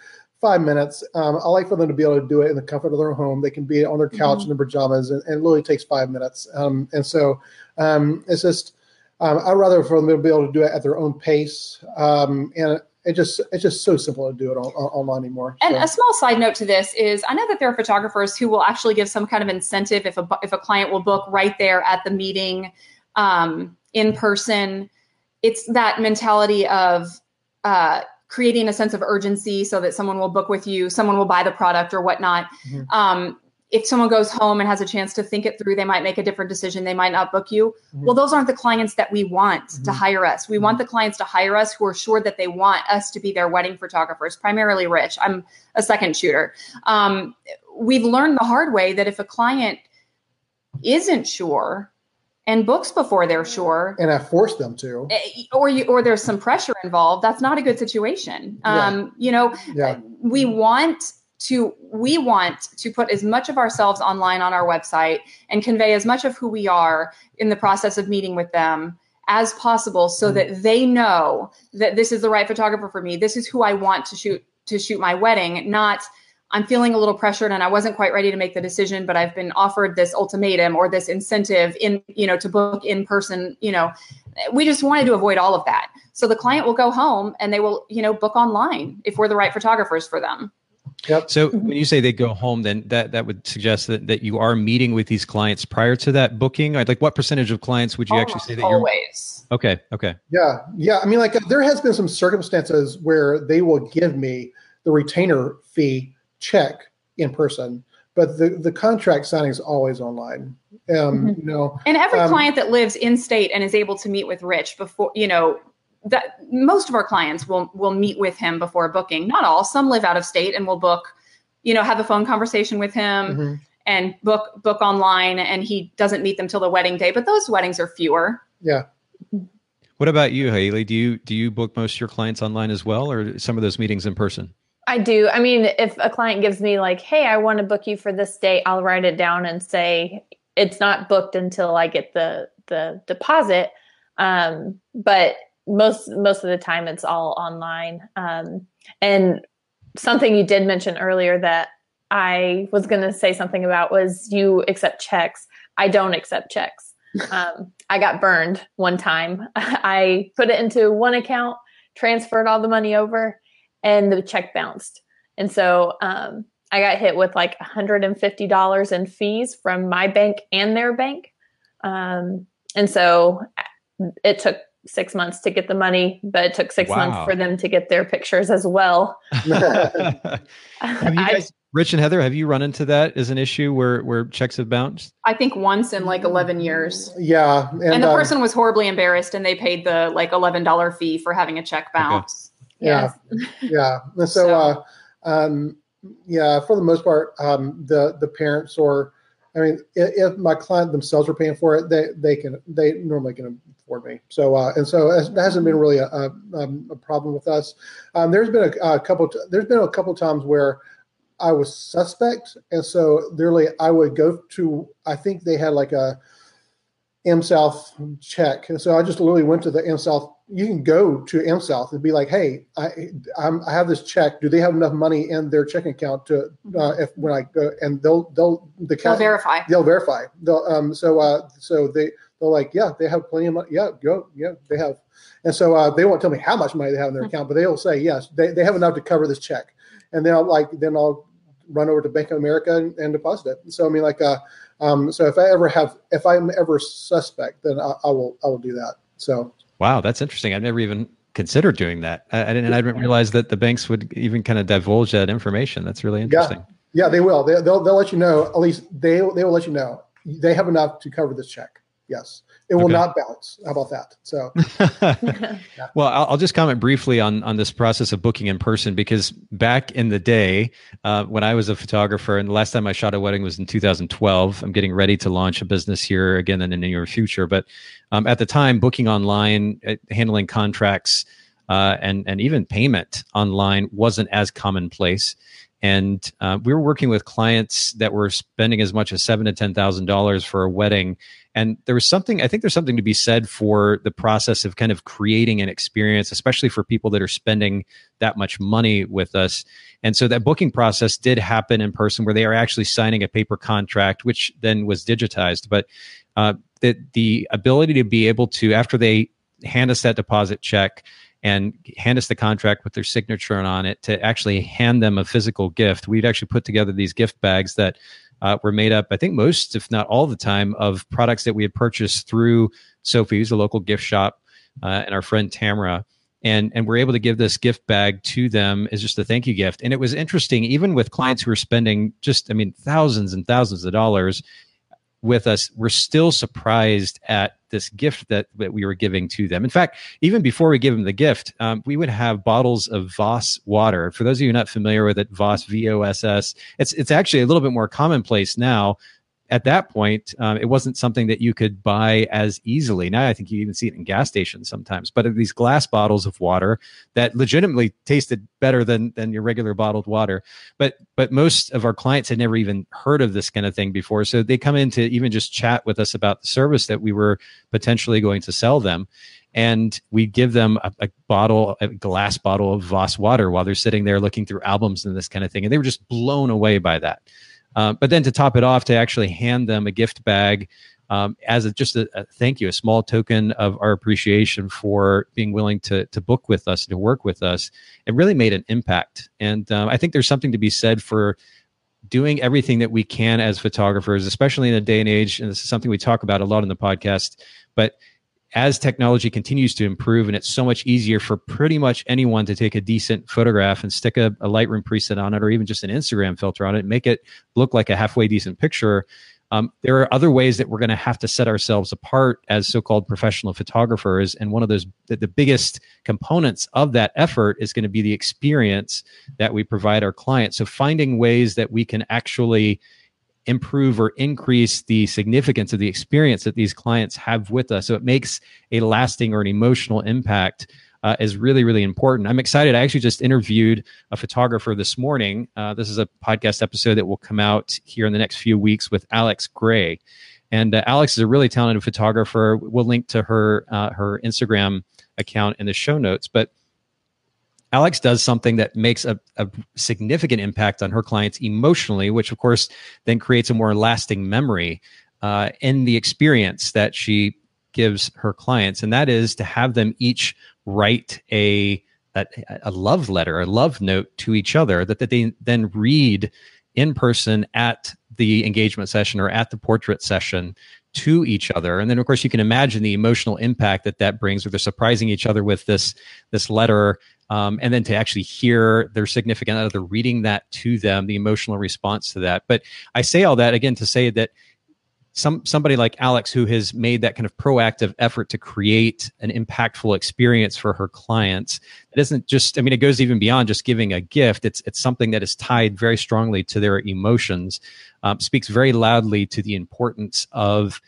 five minutes. Um, I like for them to be able to do it in the comfort of their home. They can be on their couch mm-hmm. in their pajamas, and, and, it literally takes five minutes. Um, and so um, it's just um, I'd rather for them to be able to do it at their own pace. Um, and it just it's just so simple to do it on, on, online anymore. And so. a small side note to this is I know that there are photographers who will actually give some kind of incentive if a if a client will book right there at the meeting um, in person. It's that mentality of uh, creating a sense of urgency so that someone will book with you, someone will buy the product or whatnot. Mm-hmm. Um, if someone goes home and has a chance to think it through, they might make a different decision. They might not book you. Mm-hmm. Well, those aren't the clients that we want mm-hmm. to hire us. We want mm-hmm. the clients to hire us who are sure that they want us to be their wedding photographers, primarily rich. I'm a second shooter. Um, we've learned the hard way that if a client isn't sure and books before they're sure and i force them to eh, or you or there's some pressure involved that's not a good situation um yeah. you know yeah. we want to we want to put as much of ourselves online on our website and convey as much of who we are in the process of meeting with them as possible so mm. that they know that this is the right photographer for me this is who i want to shoot to shoot my wedding not I'm feeling a little pressured and I wasn't quite ready to make the decision, but I've been offered this ultimatum or this incentive in, you know, to book in person, you know, we just wanted to avoid all of that. So the client will go home and they will, you know, book online if we're the right photographers for them. Yep. So mm-hmm. when you say they go home, then that that would suggest that, that you are meeting with these clients prior to that booking. I'd Like, what percentage of clients would you Almost actually say that always. you're? always? Okay. Okay. Yeah, yeah. I mean, like uh, there has been some circumstances where they will give me the retainer fee check in person, but the the contract signing is always online. Um, Mm-hmm. You know, And every Um, client that lives in state and is able to meet with Rich before, you know, that most of our clients will will meet with him before booking. Not all. Some live out of state and will book, you know, have a phone conversation with him mhm. and book book online and he doesn't meet them till the wedding day, but those weddings are fewer. yeah. What about you, Haylee? Do you do you book most of your clients online as well, or some of those meetings in person? I do. I mean, if a client gives me like, "Hey, I want to book you for this date," I'll write it down and say it's not booked until I get the the deposit. Um, but most most of the time, it's all online. Um, and something you did mention earlier that I was going to say something about was you accept checks. I don't accept checks. Um, I got burned one time. I put it into one account, transferred all the money over, and the check bounced. And so um, I got hit with like $150 in fees from my bank and their bank. Um, and so it took six months to get the money, but it took six Wow. months for them to get their pictures as well. have you I- guys, Rich and Heather, have you run into that as an issue where where checks have bounced? I think once in like 11 years. Yeah, and, And the um, person was horribly embarrassed and they paid the like $11 fee for having a check bounce. Yeah. yes. yeah. And so, So- uh, um, yeah, for the most part, um, the the parents or, I mean, if, if my client themselves are paying for it, they they can they normally can afford me. So uh, and so it hasn't been really a, a, um, a problem with us. Um, there's been a, a couple. There's been a couple times where I was suspect, and so literally I would go to. I think they had like a AmSouth check, and so I just literally went to the AmSouth. You can go to AmSouth and be like, "Hey, I I'm, I have this check. Do they have enough money in their checking account to uh, if when I go?" And they'll they'll the They'll verify. they'll verify. They'll um so uh so they they're like, yeah, they have plenty of money. Yeah, go yeah, they have. And so uh, they won't tell me how much money they have in their account, but they'll say yes, they, they have enough to cover this check. And then I'll like then I'll run over to Bank of America and, and deposit it. So I mean like uh um so if I ever have if I'm ever suspect, then I, I will I will do that. So Wow, that's interesting. I've never even considered doing that. I, I didn't. And I didn't realize that the banks would even kind of divulge that information. That's really interesting. yeah, they will. They, they'll they'll let you know. At least they they will let you know they have enough to cover this check. Yes, it will Okay. not bounce. How about that? So well, I'll, I'll just comment briefly on on this process of booking in person because back in the day, uh, when I was a photographer, and the last time I shot a wedding was in 2012. I'm getting ready to launch a business here again in the near future, but um, at the time, booking online, uh, handling contracts, uh, and and even payment online wasn't as commonplace. And uh, we were working with clients that were spending as much as seven to ten thousand dollars for a wedding, and there was something. I think there's something to be said for the process of kind of creating an experience, especially for people that are spending that much money with us. And so that booking process did happen in person, where they are actually signing a paper contract, which then was digitized. But uh, the the ability to be able to after they hand us that deposit check and hand us the contract with their signature on it to actually hand them a physical gift. We'd actually put together these gift bags that uh, were made up, I think most, if not all the time, of products that we had purchased through Sophie's, a local gift shop, uh, and our friend Tamara. And, and we're able to give this gift bag to them as just a thank you gift. And it was interesting, even with clients who are spending just, I mean, thousands and thousands of dollars with us, we're still surprised at this gift that, that we were giving to them. In fact, even before we give them the gift, um, we would have bottles of Voss water. For those of you not familiar with it, Voss, V O S S, it's, it's actually a little bit more commonplace now. At that point, um, it wasn't something that you could buy as easily. Now I think you even see it in gas stations sometimes. But these glass bottles of water that legitimately tasted better than than your regular bottled water. But but most of our clients had never even heard of this kind of thing before, so they come in to even just chat with us about the service that we were potentially going to sell them. And we give them a, a bottle, a glass bottle of Voss water while they're sitting there looking through albums and this kind of thing. And they were just blown away by that. Uh, but then to top it off, to actually hand them a gift bag um, as a, just a, a, thank you, a small token of our appreciation for being willing to to book with us to work with us. It really made an impact, and um, I think there's something to be said for doing everything that we can as photographers, especially in a day and age. And this is something we talk about a lot in the podcast. But as technology continues to improve and it's so much easier for pretty much anyone to take a decent photograph and stick a, a lightroom preset on it or even just an instagram filter on it and make it look like a halfway decent picture um, there are other ways that we're going to have to set ourselves apart as so-called professional photographers. And one of those the, the biggest components of that effort is going to be the experience that we provide our clients. So finding ways that we can actually improve or increase the significance of the experience that these clients have with us so it makes a lasting or an emotional impact uh, is really, really important. I'm excited. I actually just interviewed a photographer this morning. Uh, this is a podcast episode that will come out here in the next few weeks with Alex Gray. And uh, Alex is a really talented photographer. We'll link to her uh, her Instagram account in the show notes. But Alex does something that makes a, a, significant impact on her clients emotionally, which of course then creates a more lasting memory uh, in the experience that she gives her clients, and that is to have them each write a a, a love letter, a love note to each other that, that they then read in person at the engagement session or at the portrait session to each other. And then of course you can imagine the emotional impact that that brings where they're surprising each other with this this letter um, and then to actually hear their significant other reading that to them the emotional response to that but i say all that again to say that some somebody like Alex who has made that kind of proactive effort to create an impactful experience for her clients. It isn't just I mean it goes even beyond just giving a gift. It's it's something that is tied very strongly to their emotions. Um, speaks very loudly to the importance of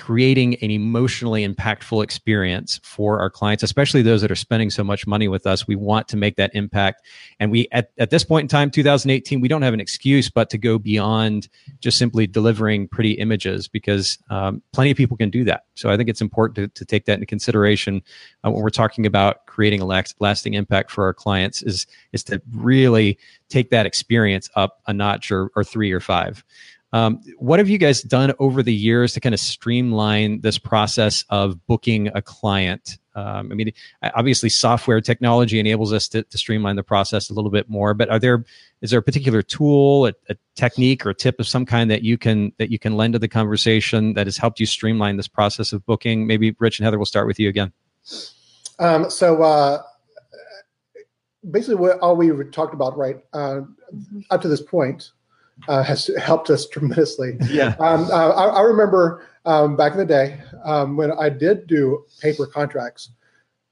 creating an emotionally impactful experience for our clients, especially those that are spending so much money with us. We want to make that impact. And we, at, at this point in time, 2018, we don't have an excuse but to go beyond just simply delivering pretty images because um, plenty of people can do that. So I think it's important to, to take that into consideration uh, when we're talking about creating a lasting impact for our clients is, is to really take that experience up a notch or, or three or five. Um, what have you guys done over the years to kind of streamline this process of booking a client? Um, I mean, obviously, software technology enables us to, to, streamline the process a little bit more. But are there is there a particular tool, a, a, technique, or a tip of some kind that you can that you can lend to the conversation that has helped you streamline this process of booking? Maybe Rich and Heather will start with you again. Um, so uh, basically, what all we talked about, right, uh, mm-hmm. up to this point, uh, has helped us tremendously. Yeah. Um, uh, I, I, remember um, back in the day um, when I did do paper contracts.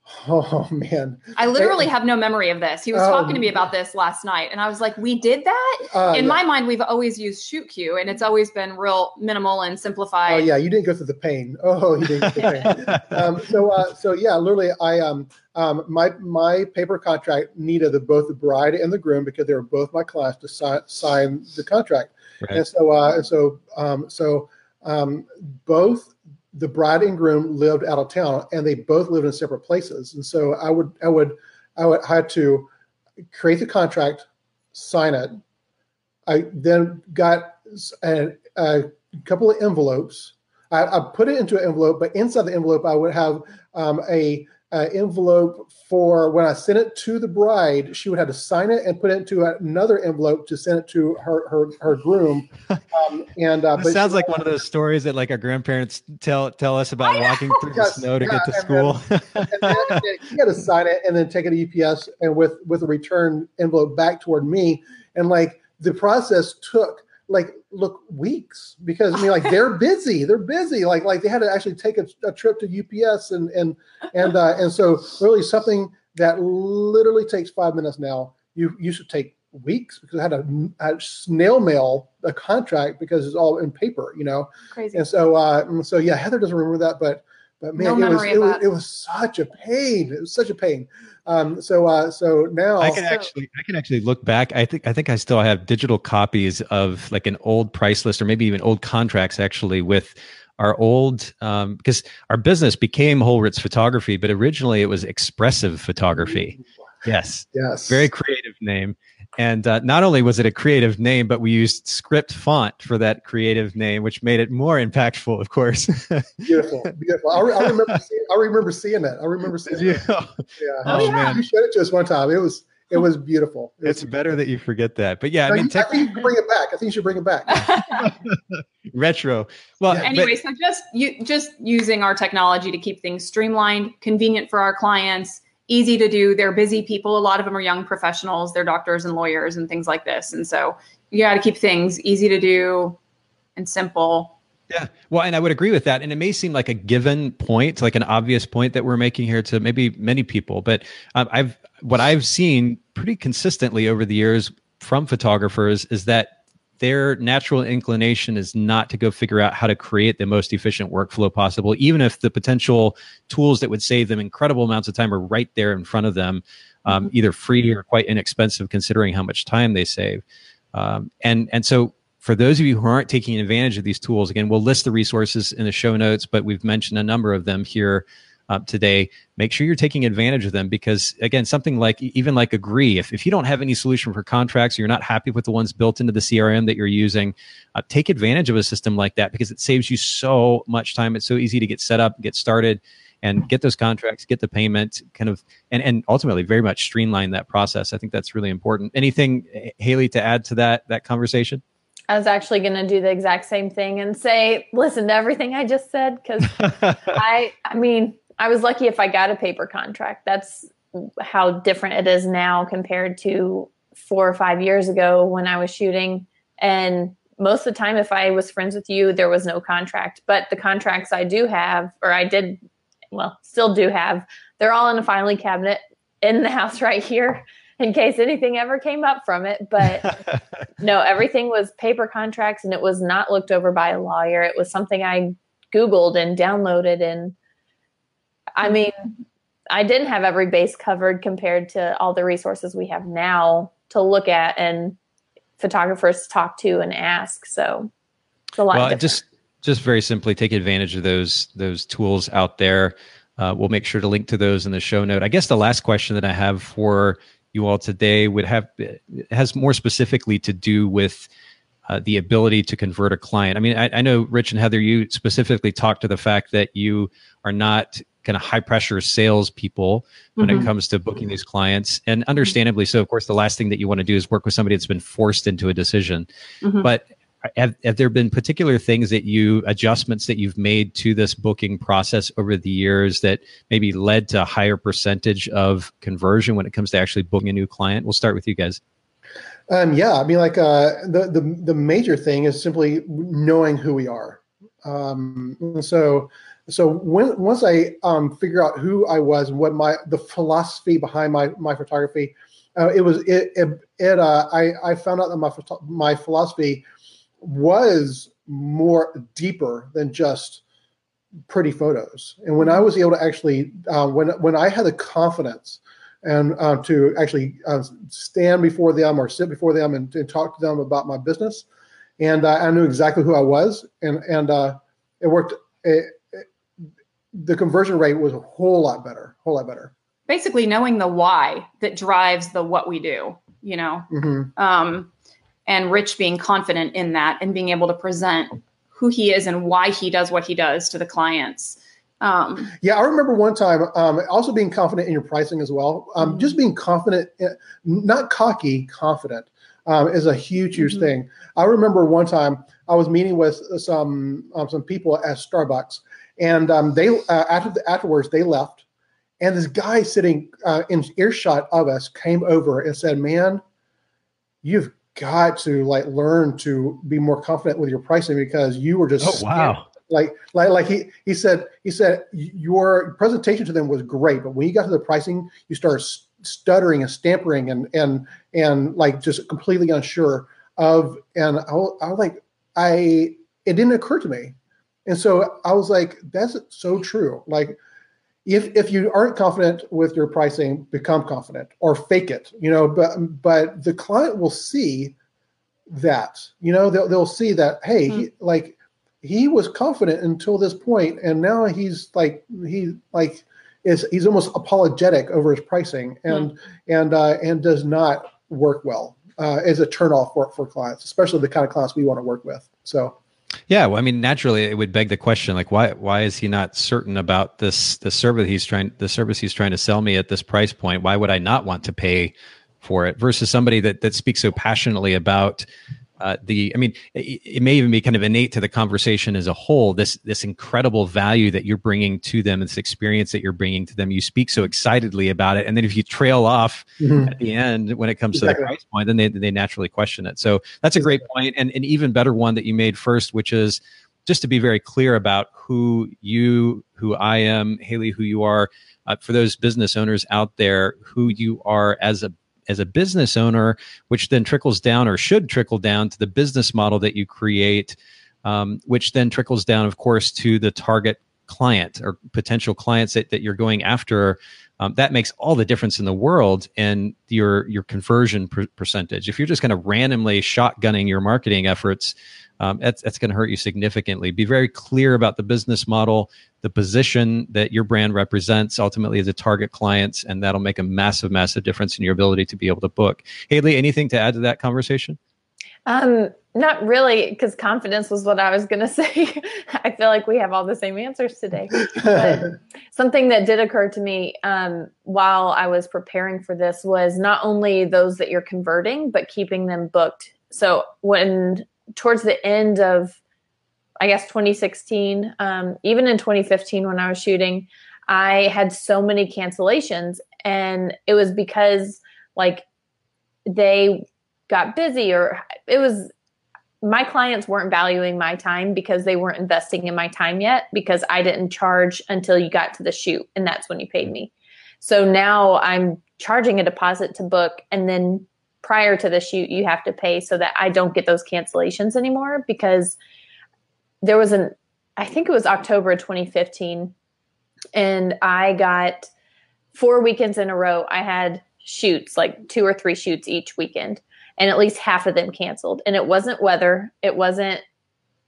Oh man! I literally have no memory of this. He was talking to me about this last night, and I was like, "We did that." Uh, in yeah. my mind, we've always used ShootQ, and it's always been real minimal and simplified. Oh yeah, you didn't go through the pain. Oh, you didn't go through the pain. um, so, uh, so yeah, literally, I um, um, my my paper contract needed the, both the bride and the groom because they were both my clients to sign sign the contract, right. and so uh, and so um, so um, both the bride and groom lived out of town and they both lived in separate places. And so I would, I would, I would I had to create the contract, sign it. I then got a, a couple of envelopes. I, I, put it into an envelope, but inside the envelope, I would have um, a uh, envelope for when I sent it to the bride. She would have to sign it and put it into another envelope to send it to her her, her groom. Um, and uh, it sounds like one of those stories that like our grandparents tell tell us about walking through yes, the snow to yeah, get to school. Then, and then, and then you got to sign it and then take it to UPS and with with a return envelope back toward me. And like the process took like look weeks because I mean like they're busy they're busy. Like like they had to actually take a, a trip to UPS and and and uh, and so really something that literally takes five minutes now you you should take weeks because I had to, a snail mail a contract because it's all in paper you know? Crazy. And so uh so yeah Heather doesn't remember that but but man, no it was it was, it was such a pain. It was such a pain. Um, so uh, so now I can actually I can actually look back. I think I think I still have digital copies of like an old price list or maybe even old contracts actually with our old um, because our business became Holritz Photography, but originally it was Expressive Photography. Yes. Yes. Very creative name. and uh, not only was it a creative name, but we used script font for that creative name, which made it more impactful, of course. beautiful, beautiful. I, re- I remember, seeing, I remember seeing that. I remember seeing it. Yeah. Oh, yeah. Man. You showed it to us one time. It was it was beautiful. It it's was better that you forget that. But yeah, I mean, I think you should bring it back. I think you should bring it back. Retro. Well, yeah. anyway, but, so just you just using our technology to keep things streamlined, convenient for our clients, easy to do. They're busy people. A lot of them are young professionals. They're doctors and lawyers and things like this. And so you got to keep things easy to do and simple yeah. Well, and I would agree with that. And it may seem like a given point, like an obvious point that we're making here to maybe many people, but um, I've what I've seen pretty consistently over the years from photographers is that their natural inclination is not to go figure out how to create the most efficient workflow possible, even if the potential tools that would save them incredible amounts of time are right there in front of them, um, mm-hmm. either free or quite inexpensive, considering how much time they save. Um, and and so for those of you who aren't taking advantage of these tools, again, we'll list the resources in the show notes, but we've mentioned a number of them here uh, today. Make sure you're taking advantage of them because, again, something like even like Agree, if, if you don't have any solution for contracts, or you're not happy with the ones built into the CRM that you're using, uh, take advantage of a system like that because it saves you so much time. It's so easy to get set up, get started and get those contracts, get the payment, kind of, and, and ultimately very much streamline that process. I think that's really important. Anything, Haylee, to add to that that conversation? I was actually going to do the exact same thing and say, listen to everything I just said because I, I mean, I was lucky if I got a paper contract. That's how different it is now compared to four or five years ago when I was shooting. And most of the time, if I was friends with you, there was no contract. But the contracts I do have, or I did, well, still do have, they're all in a filing cabinet in the house right here in case anything ever came up from it. But no, everything was paper contracts and it was not looked over by a lawyer. It was something I Googled and downloaded. And I mean, I didn't have every base covered compared to all the resources we have now to look at and photographers to talk to and ask. So it's a lot. Well, just just very simply take advantage of those those tools out there. Uh, we'll make sure to link to those in the show note. I guess the last question that I have for you all today would have has more specifically to do with uh, the ability to convert a client. I mean, I, I, know Rich and Heather, you specifically talked to the fact that you are not kind of high pressure salespeople when mm-hmm. it comes to booking these clients, and understandably so. Of course, the last thing that you want to do is work with somebody that's been forced into a decision. Mm-hmm. But have, have there been particular things that you adjustments that you've made to this booking process over the years that maybe led to a higher percentage of conversion when it comes to actually booking a new client we'll start with you guys um, yeah i mean like uh, the, the the major thing is simply knowing who we are um, so so when once i um, figure out who i was and what my the philosophy behind my my photography uh, it was it it, it uh, I, I found out that my my philosophy was more deeper than just pretty photos. And when I was able to actually, uh, when when I had the confidence and uh, to actually uh, stand before them or sit before them and, and talk to them about my business, and I knew exactly who I was, and and uh, it worked. It, the conversion rate was a whole lot better, whole lot better. Basically, knowing the why that drives the what we do. You know. Mm-hmm. Um, and Rich being confident in that and being able to present who he is and why he does what he does to the clients. Um, yeah, I remember one time um, also being confident in your pricing as well. Um, mm-hmm. Just being confident, eh, not cocky, confident um, is a huge, huge mm-hmm. thing. I remember one time I was meeting with some um, some people at Starbucks, and um, they uh, after the, afterwards they left, and this guy sitting uh, in earshot of us came over and said, "Man, you've got to like learn to be more confident with your pricing because you were just oh wow. like like like he he said he said your presentation to them was great but when you got to the pricing you started stuttering and stampering and and and like just completely unsure of and I, I was like I it didn't occur to me and so I was like that's so true like if if you aren't confident with your pricing, become confident or fake it. You know, but but the client will see that. You know, they'll they'll see that. Hey, mm-hmm. he, like he was confident until this point, and now he's like he like is he's almost apologetic over his pricing and mm-hmm. and uh, and does not work well. uh, is a turnoff for for clients, especially the kind of clients we want to work with. So. Yeah, well, I mean, naturally, it would beg the question, like, why why is he not certain about this the service he's trying the service he's trying to sell me at this price point? Why would I not want to pay for it versus somebody that that speaks so passionately about uh, the i mean it, it, may even be kind of innate to the conversation as a whole this this incredible value that you're bringing to them this experience that you're bringing to them you speak so excitedly about it and then if you trail off mm-hmm. at the end when it comes exactly. to the price point then they, they naturally question it so that's a great point and an even better one that you made first which is just to be very clear about who you who i am Haylee who you are uh, for those business owners out there who you are as a as a business owner, which then trickles down or should trickle down to the business model that you create, um, which then trickles down, of course, to the target client or potential clients that, that you're going after. Um, that makes all the difference in the world in your your conversion per- percentage. If you're just kind of randomly shotgunning your marketing efforts, um, that's, that's going to hurt you significantly. Be very clear about the business model, the position that your brand represents ultimately as a target clients, and that'll make a massive, massive difference in your ability to be able to book. Haylee, anything to add to that conversation? Um, not really, because confidence was what I was going to say. I feel like we have all the same answers today. But something that did occur to me um, while I was preparing for this was not only those that you're converting, but keeping them booked. So when towards the end of I guess 2016, um, even in 2015 when I was shooting, I had so many cancellations, and it was because like they got busy or it was my clients weren't valuing my time because they weren't investing in my time yet because I didn't charge until you got to the shoot and that's when you paid me. So now I'm charging a deposit to book and then prior to the shoot you have to pay so that I don't get those cancellations anymore because there was an I think it was October 2015 and I got four weekends in a row I had shoots like two or three shoots each weekend and at least half of them canceled and it wasn't weather it wasn't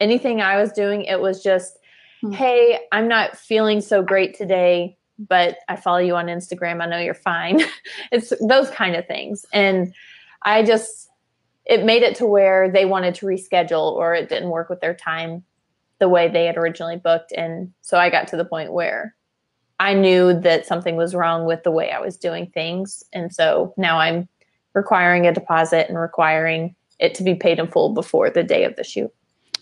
anything I was doing it was just mm-hmm. hey I'm not feeling so great today but I follow you on Instagram I know you're fine it's those kind of things and I just, it made it to where they wanted to reschedule or it didn't work with their time the way they had originally booked. And so I got to the point where I knew that something was wrong with the way I was doing things. And so now I'm requiring a deposit and requiring it to be paid in full before the day of the shoot.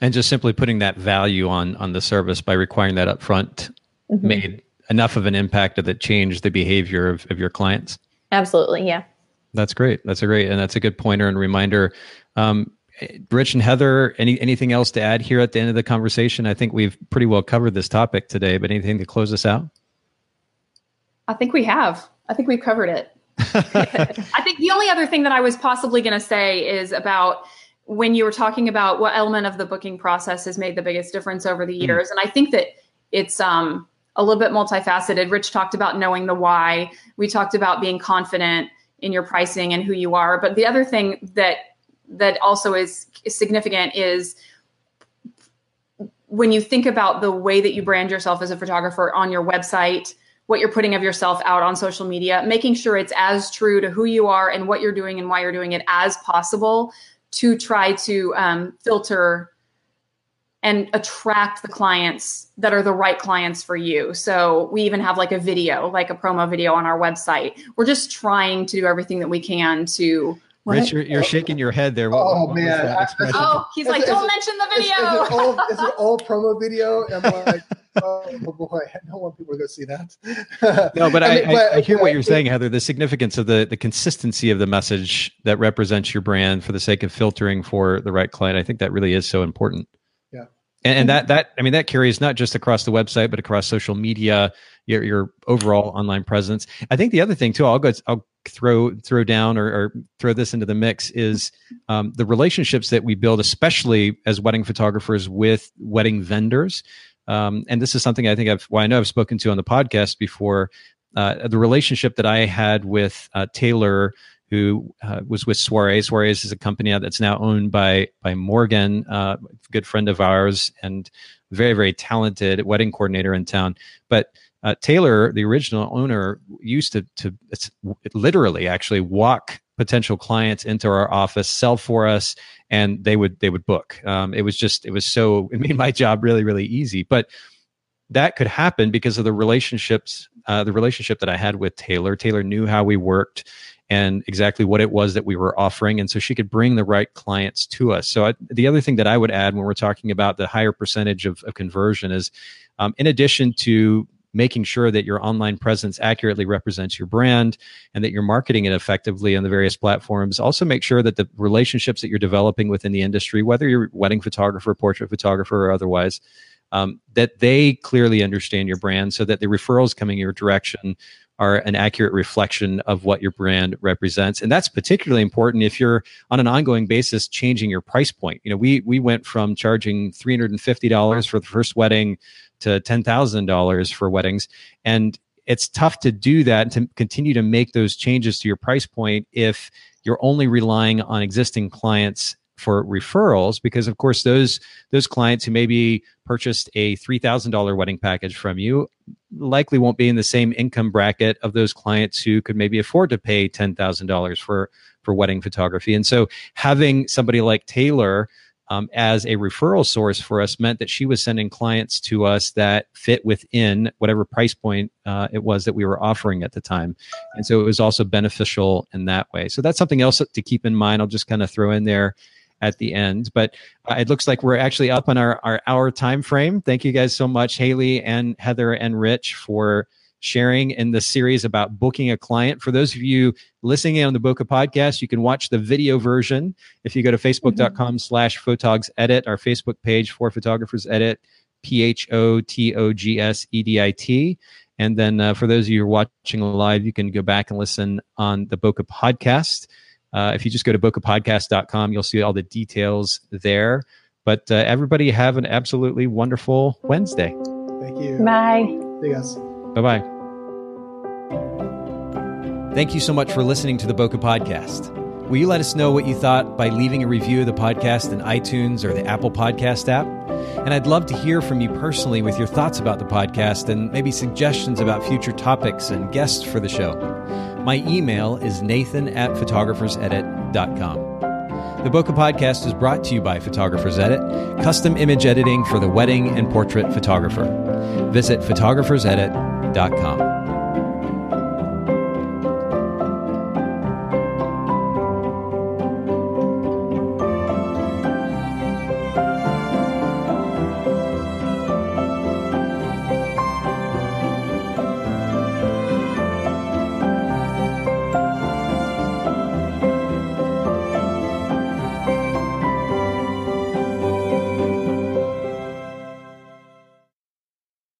And just simply putting that value on on the service by requiring that upfront mm-hmm. made enough of an impact that it changed the behavior of, of your clients. Absolutely, yeah. That's great. That's a great, and that's a good pointer and reminder. Um, Rich and Heather, any anything else to add here at the end of the conversation? I think we've pretty well covered this topic today, but anything to close us out? I think we have. I think we've covered it. I think the only other thing that I was possibly going to say is about when you were talking about what element of the booking process has made the biggest difference over the hmm. years, mm. and I think that it's um, a little bit multifaceted. Rich talked about knowing the why. We talked about being confident in your pricing and who you are. But the other thing that that also is, is significant is when you think about the way that you brand yourself as a photographer on your website, what you're putting of yourself out on social media, making sure it's as true to who you are and what you're doing and why you're doing it as possible to try to um, filter and attract the clients that are the right clients for you. So we even have like a video, like a promo video on our website. We're just trying to do everything that we can to. Rich, you're, you're shaking your head there. What, oh what man! oh, he's like, don't mention the video. It's, it's, an it's, an old, promo video. I'm like, oh boy, I don't want people to go see that. no, but I, I, mean, but, I, hear what you're saying, Heather. The significance of the the consistency of the message that represents your brand for the sake of filtering for the right client. I think that really is so important Yeah, and, and, that that I mean that carries not just across the website but across social media, your your overall online presence. I think the other thing too, I'll go I'll throw throw down or, or throw this into the mix is um, the relationships that we build, especially as wedding photographers with wedding vendors. Um, and this is something I think I've well I know I've spoken to on the podcast before. Uh, the relationship that I had with uh, Taylor who uh, was with Soirees. Soirees is a company that's now owned by by Morgan, uh, good friend of ours, and very very talented wedding coordinator in town. But uh, Taylor, the original owner, used to to literally actually walk potential clients into our office, sell for us, and they would they would book. Um, it was just it was so it made my job really really easy. But that could happen because of the relationships uh, the relationship that I had with Taylor. Taylor knew how we worked and exactly what it was that we were offering. And so she could bring the right clients to us. So I, the other thing that I would add when we're talking about the higher percentage of, of conversion is um, in addition to making sure that your online presence accurately represents your brand and that you're marketing it effectively on the various platforms. Also, make sure that the relationships that you're developing within the industry, whether you're wedding photographer, portrait photographer, or otherwise, um, that they clearly understand your brand so that the referrals coming your direction are an accurate reflection of what your brand represents and that's particularly important if you're on an ongoing basis changing your price point you know we we went from charging $350 for the first wedding to $10,000 for weddings. And it's tough to do that and to continue to make those changes to your price point if you're only relying on existing clients for referrals because of course those those clients who maybe purchased a $3000 wedding package from you likely won't be in the same income bracket of those clients who could maybe afford to pay $10000 for for wedding photography. And so having somebody like taylor um, as a referral source for us meant that she was sending clients to us that fit within whatever price point uh, it was that we were offering at the time. And so it was also beneficial in that way. So that's something else to keep in mind. I'll just kind of throw in there at the end. But uh, it looks like we're actually up on our, our hour time frame. Thank you guys so much, Haylee and Heather and Rich, for sharing in the series about booking a client. For those of you listening in on the Bokeh podcast, you can watch the video version if you go to facebook.com slash photogs edit, our Facebook page for photographers edit, P H O T O G S E D I T. And then uh, for those of you who are watching live, you can go back and listen on the Bokeh podcast. Uh, if you just go to bokehpodcast.com, you'll see all the details there. But uh, everybody have an absolutely wonderful Wednesday. Thank you. Bye. See you guys. Bye bye. Thank you so much for listening to the Bokeh Podcast. Will you let us know what you thought by leaving a review of the podcast in iTunes or the Apple Podcast app? And I'd love to hear from you personally with your thoughts about the podcast and maybe suggestions about future topics and guests for the show. My email is nathan at photographersedit.com. The Bokeh Podcast is brought to you by Photographers Edit, custom image editing for the wedding and portrait photographer. Visit photographersedit.com.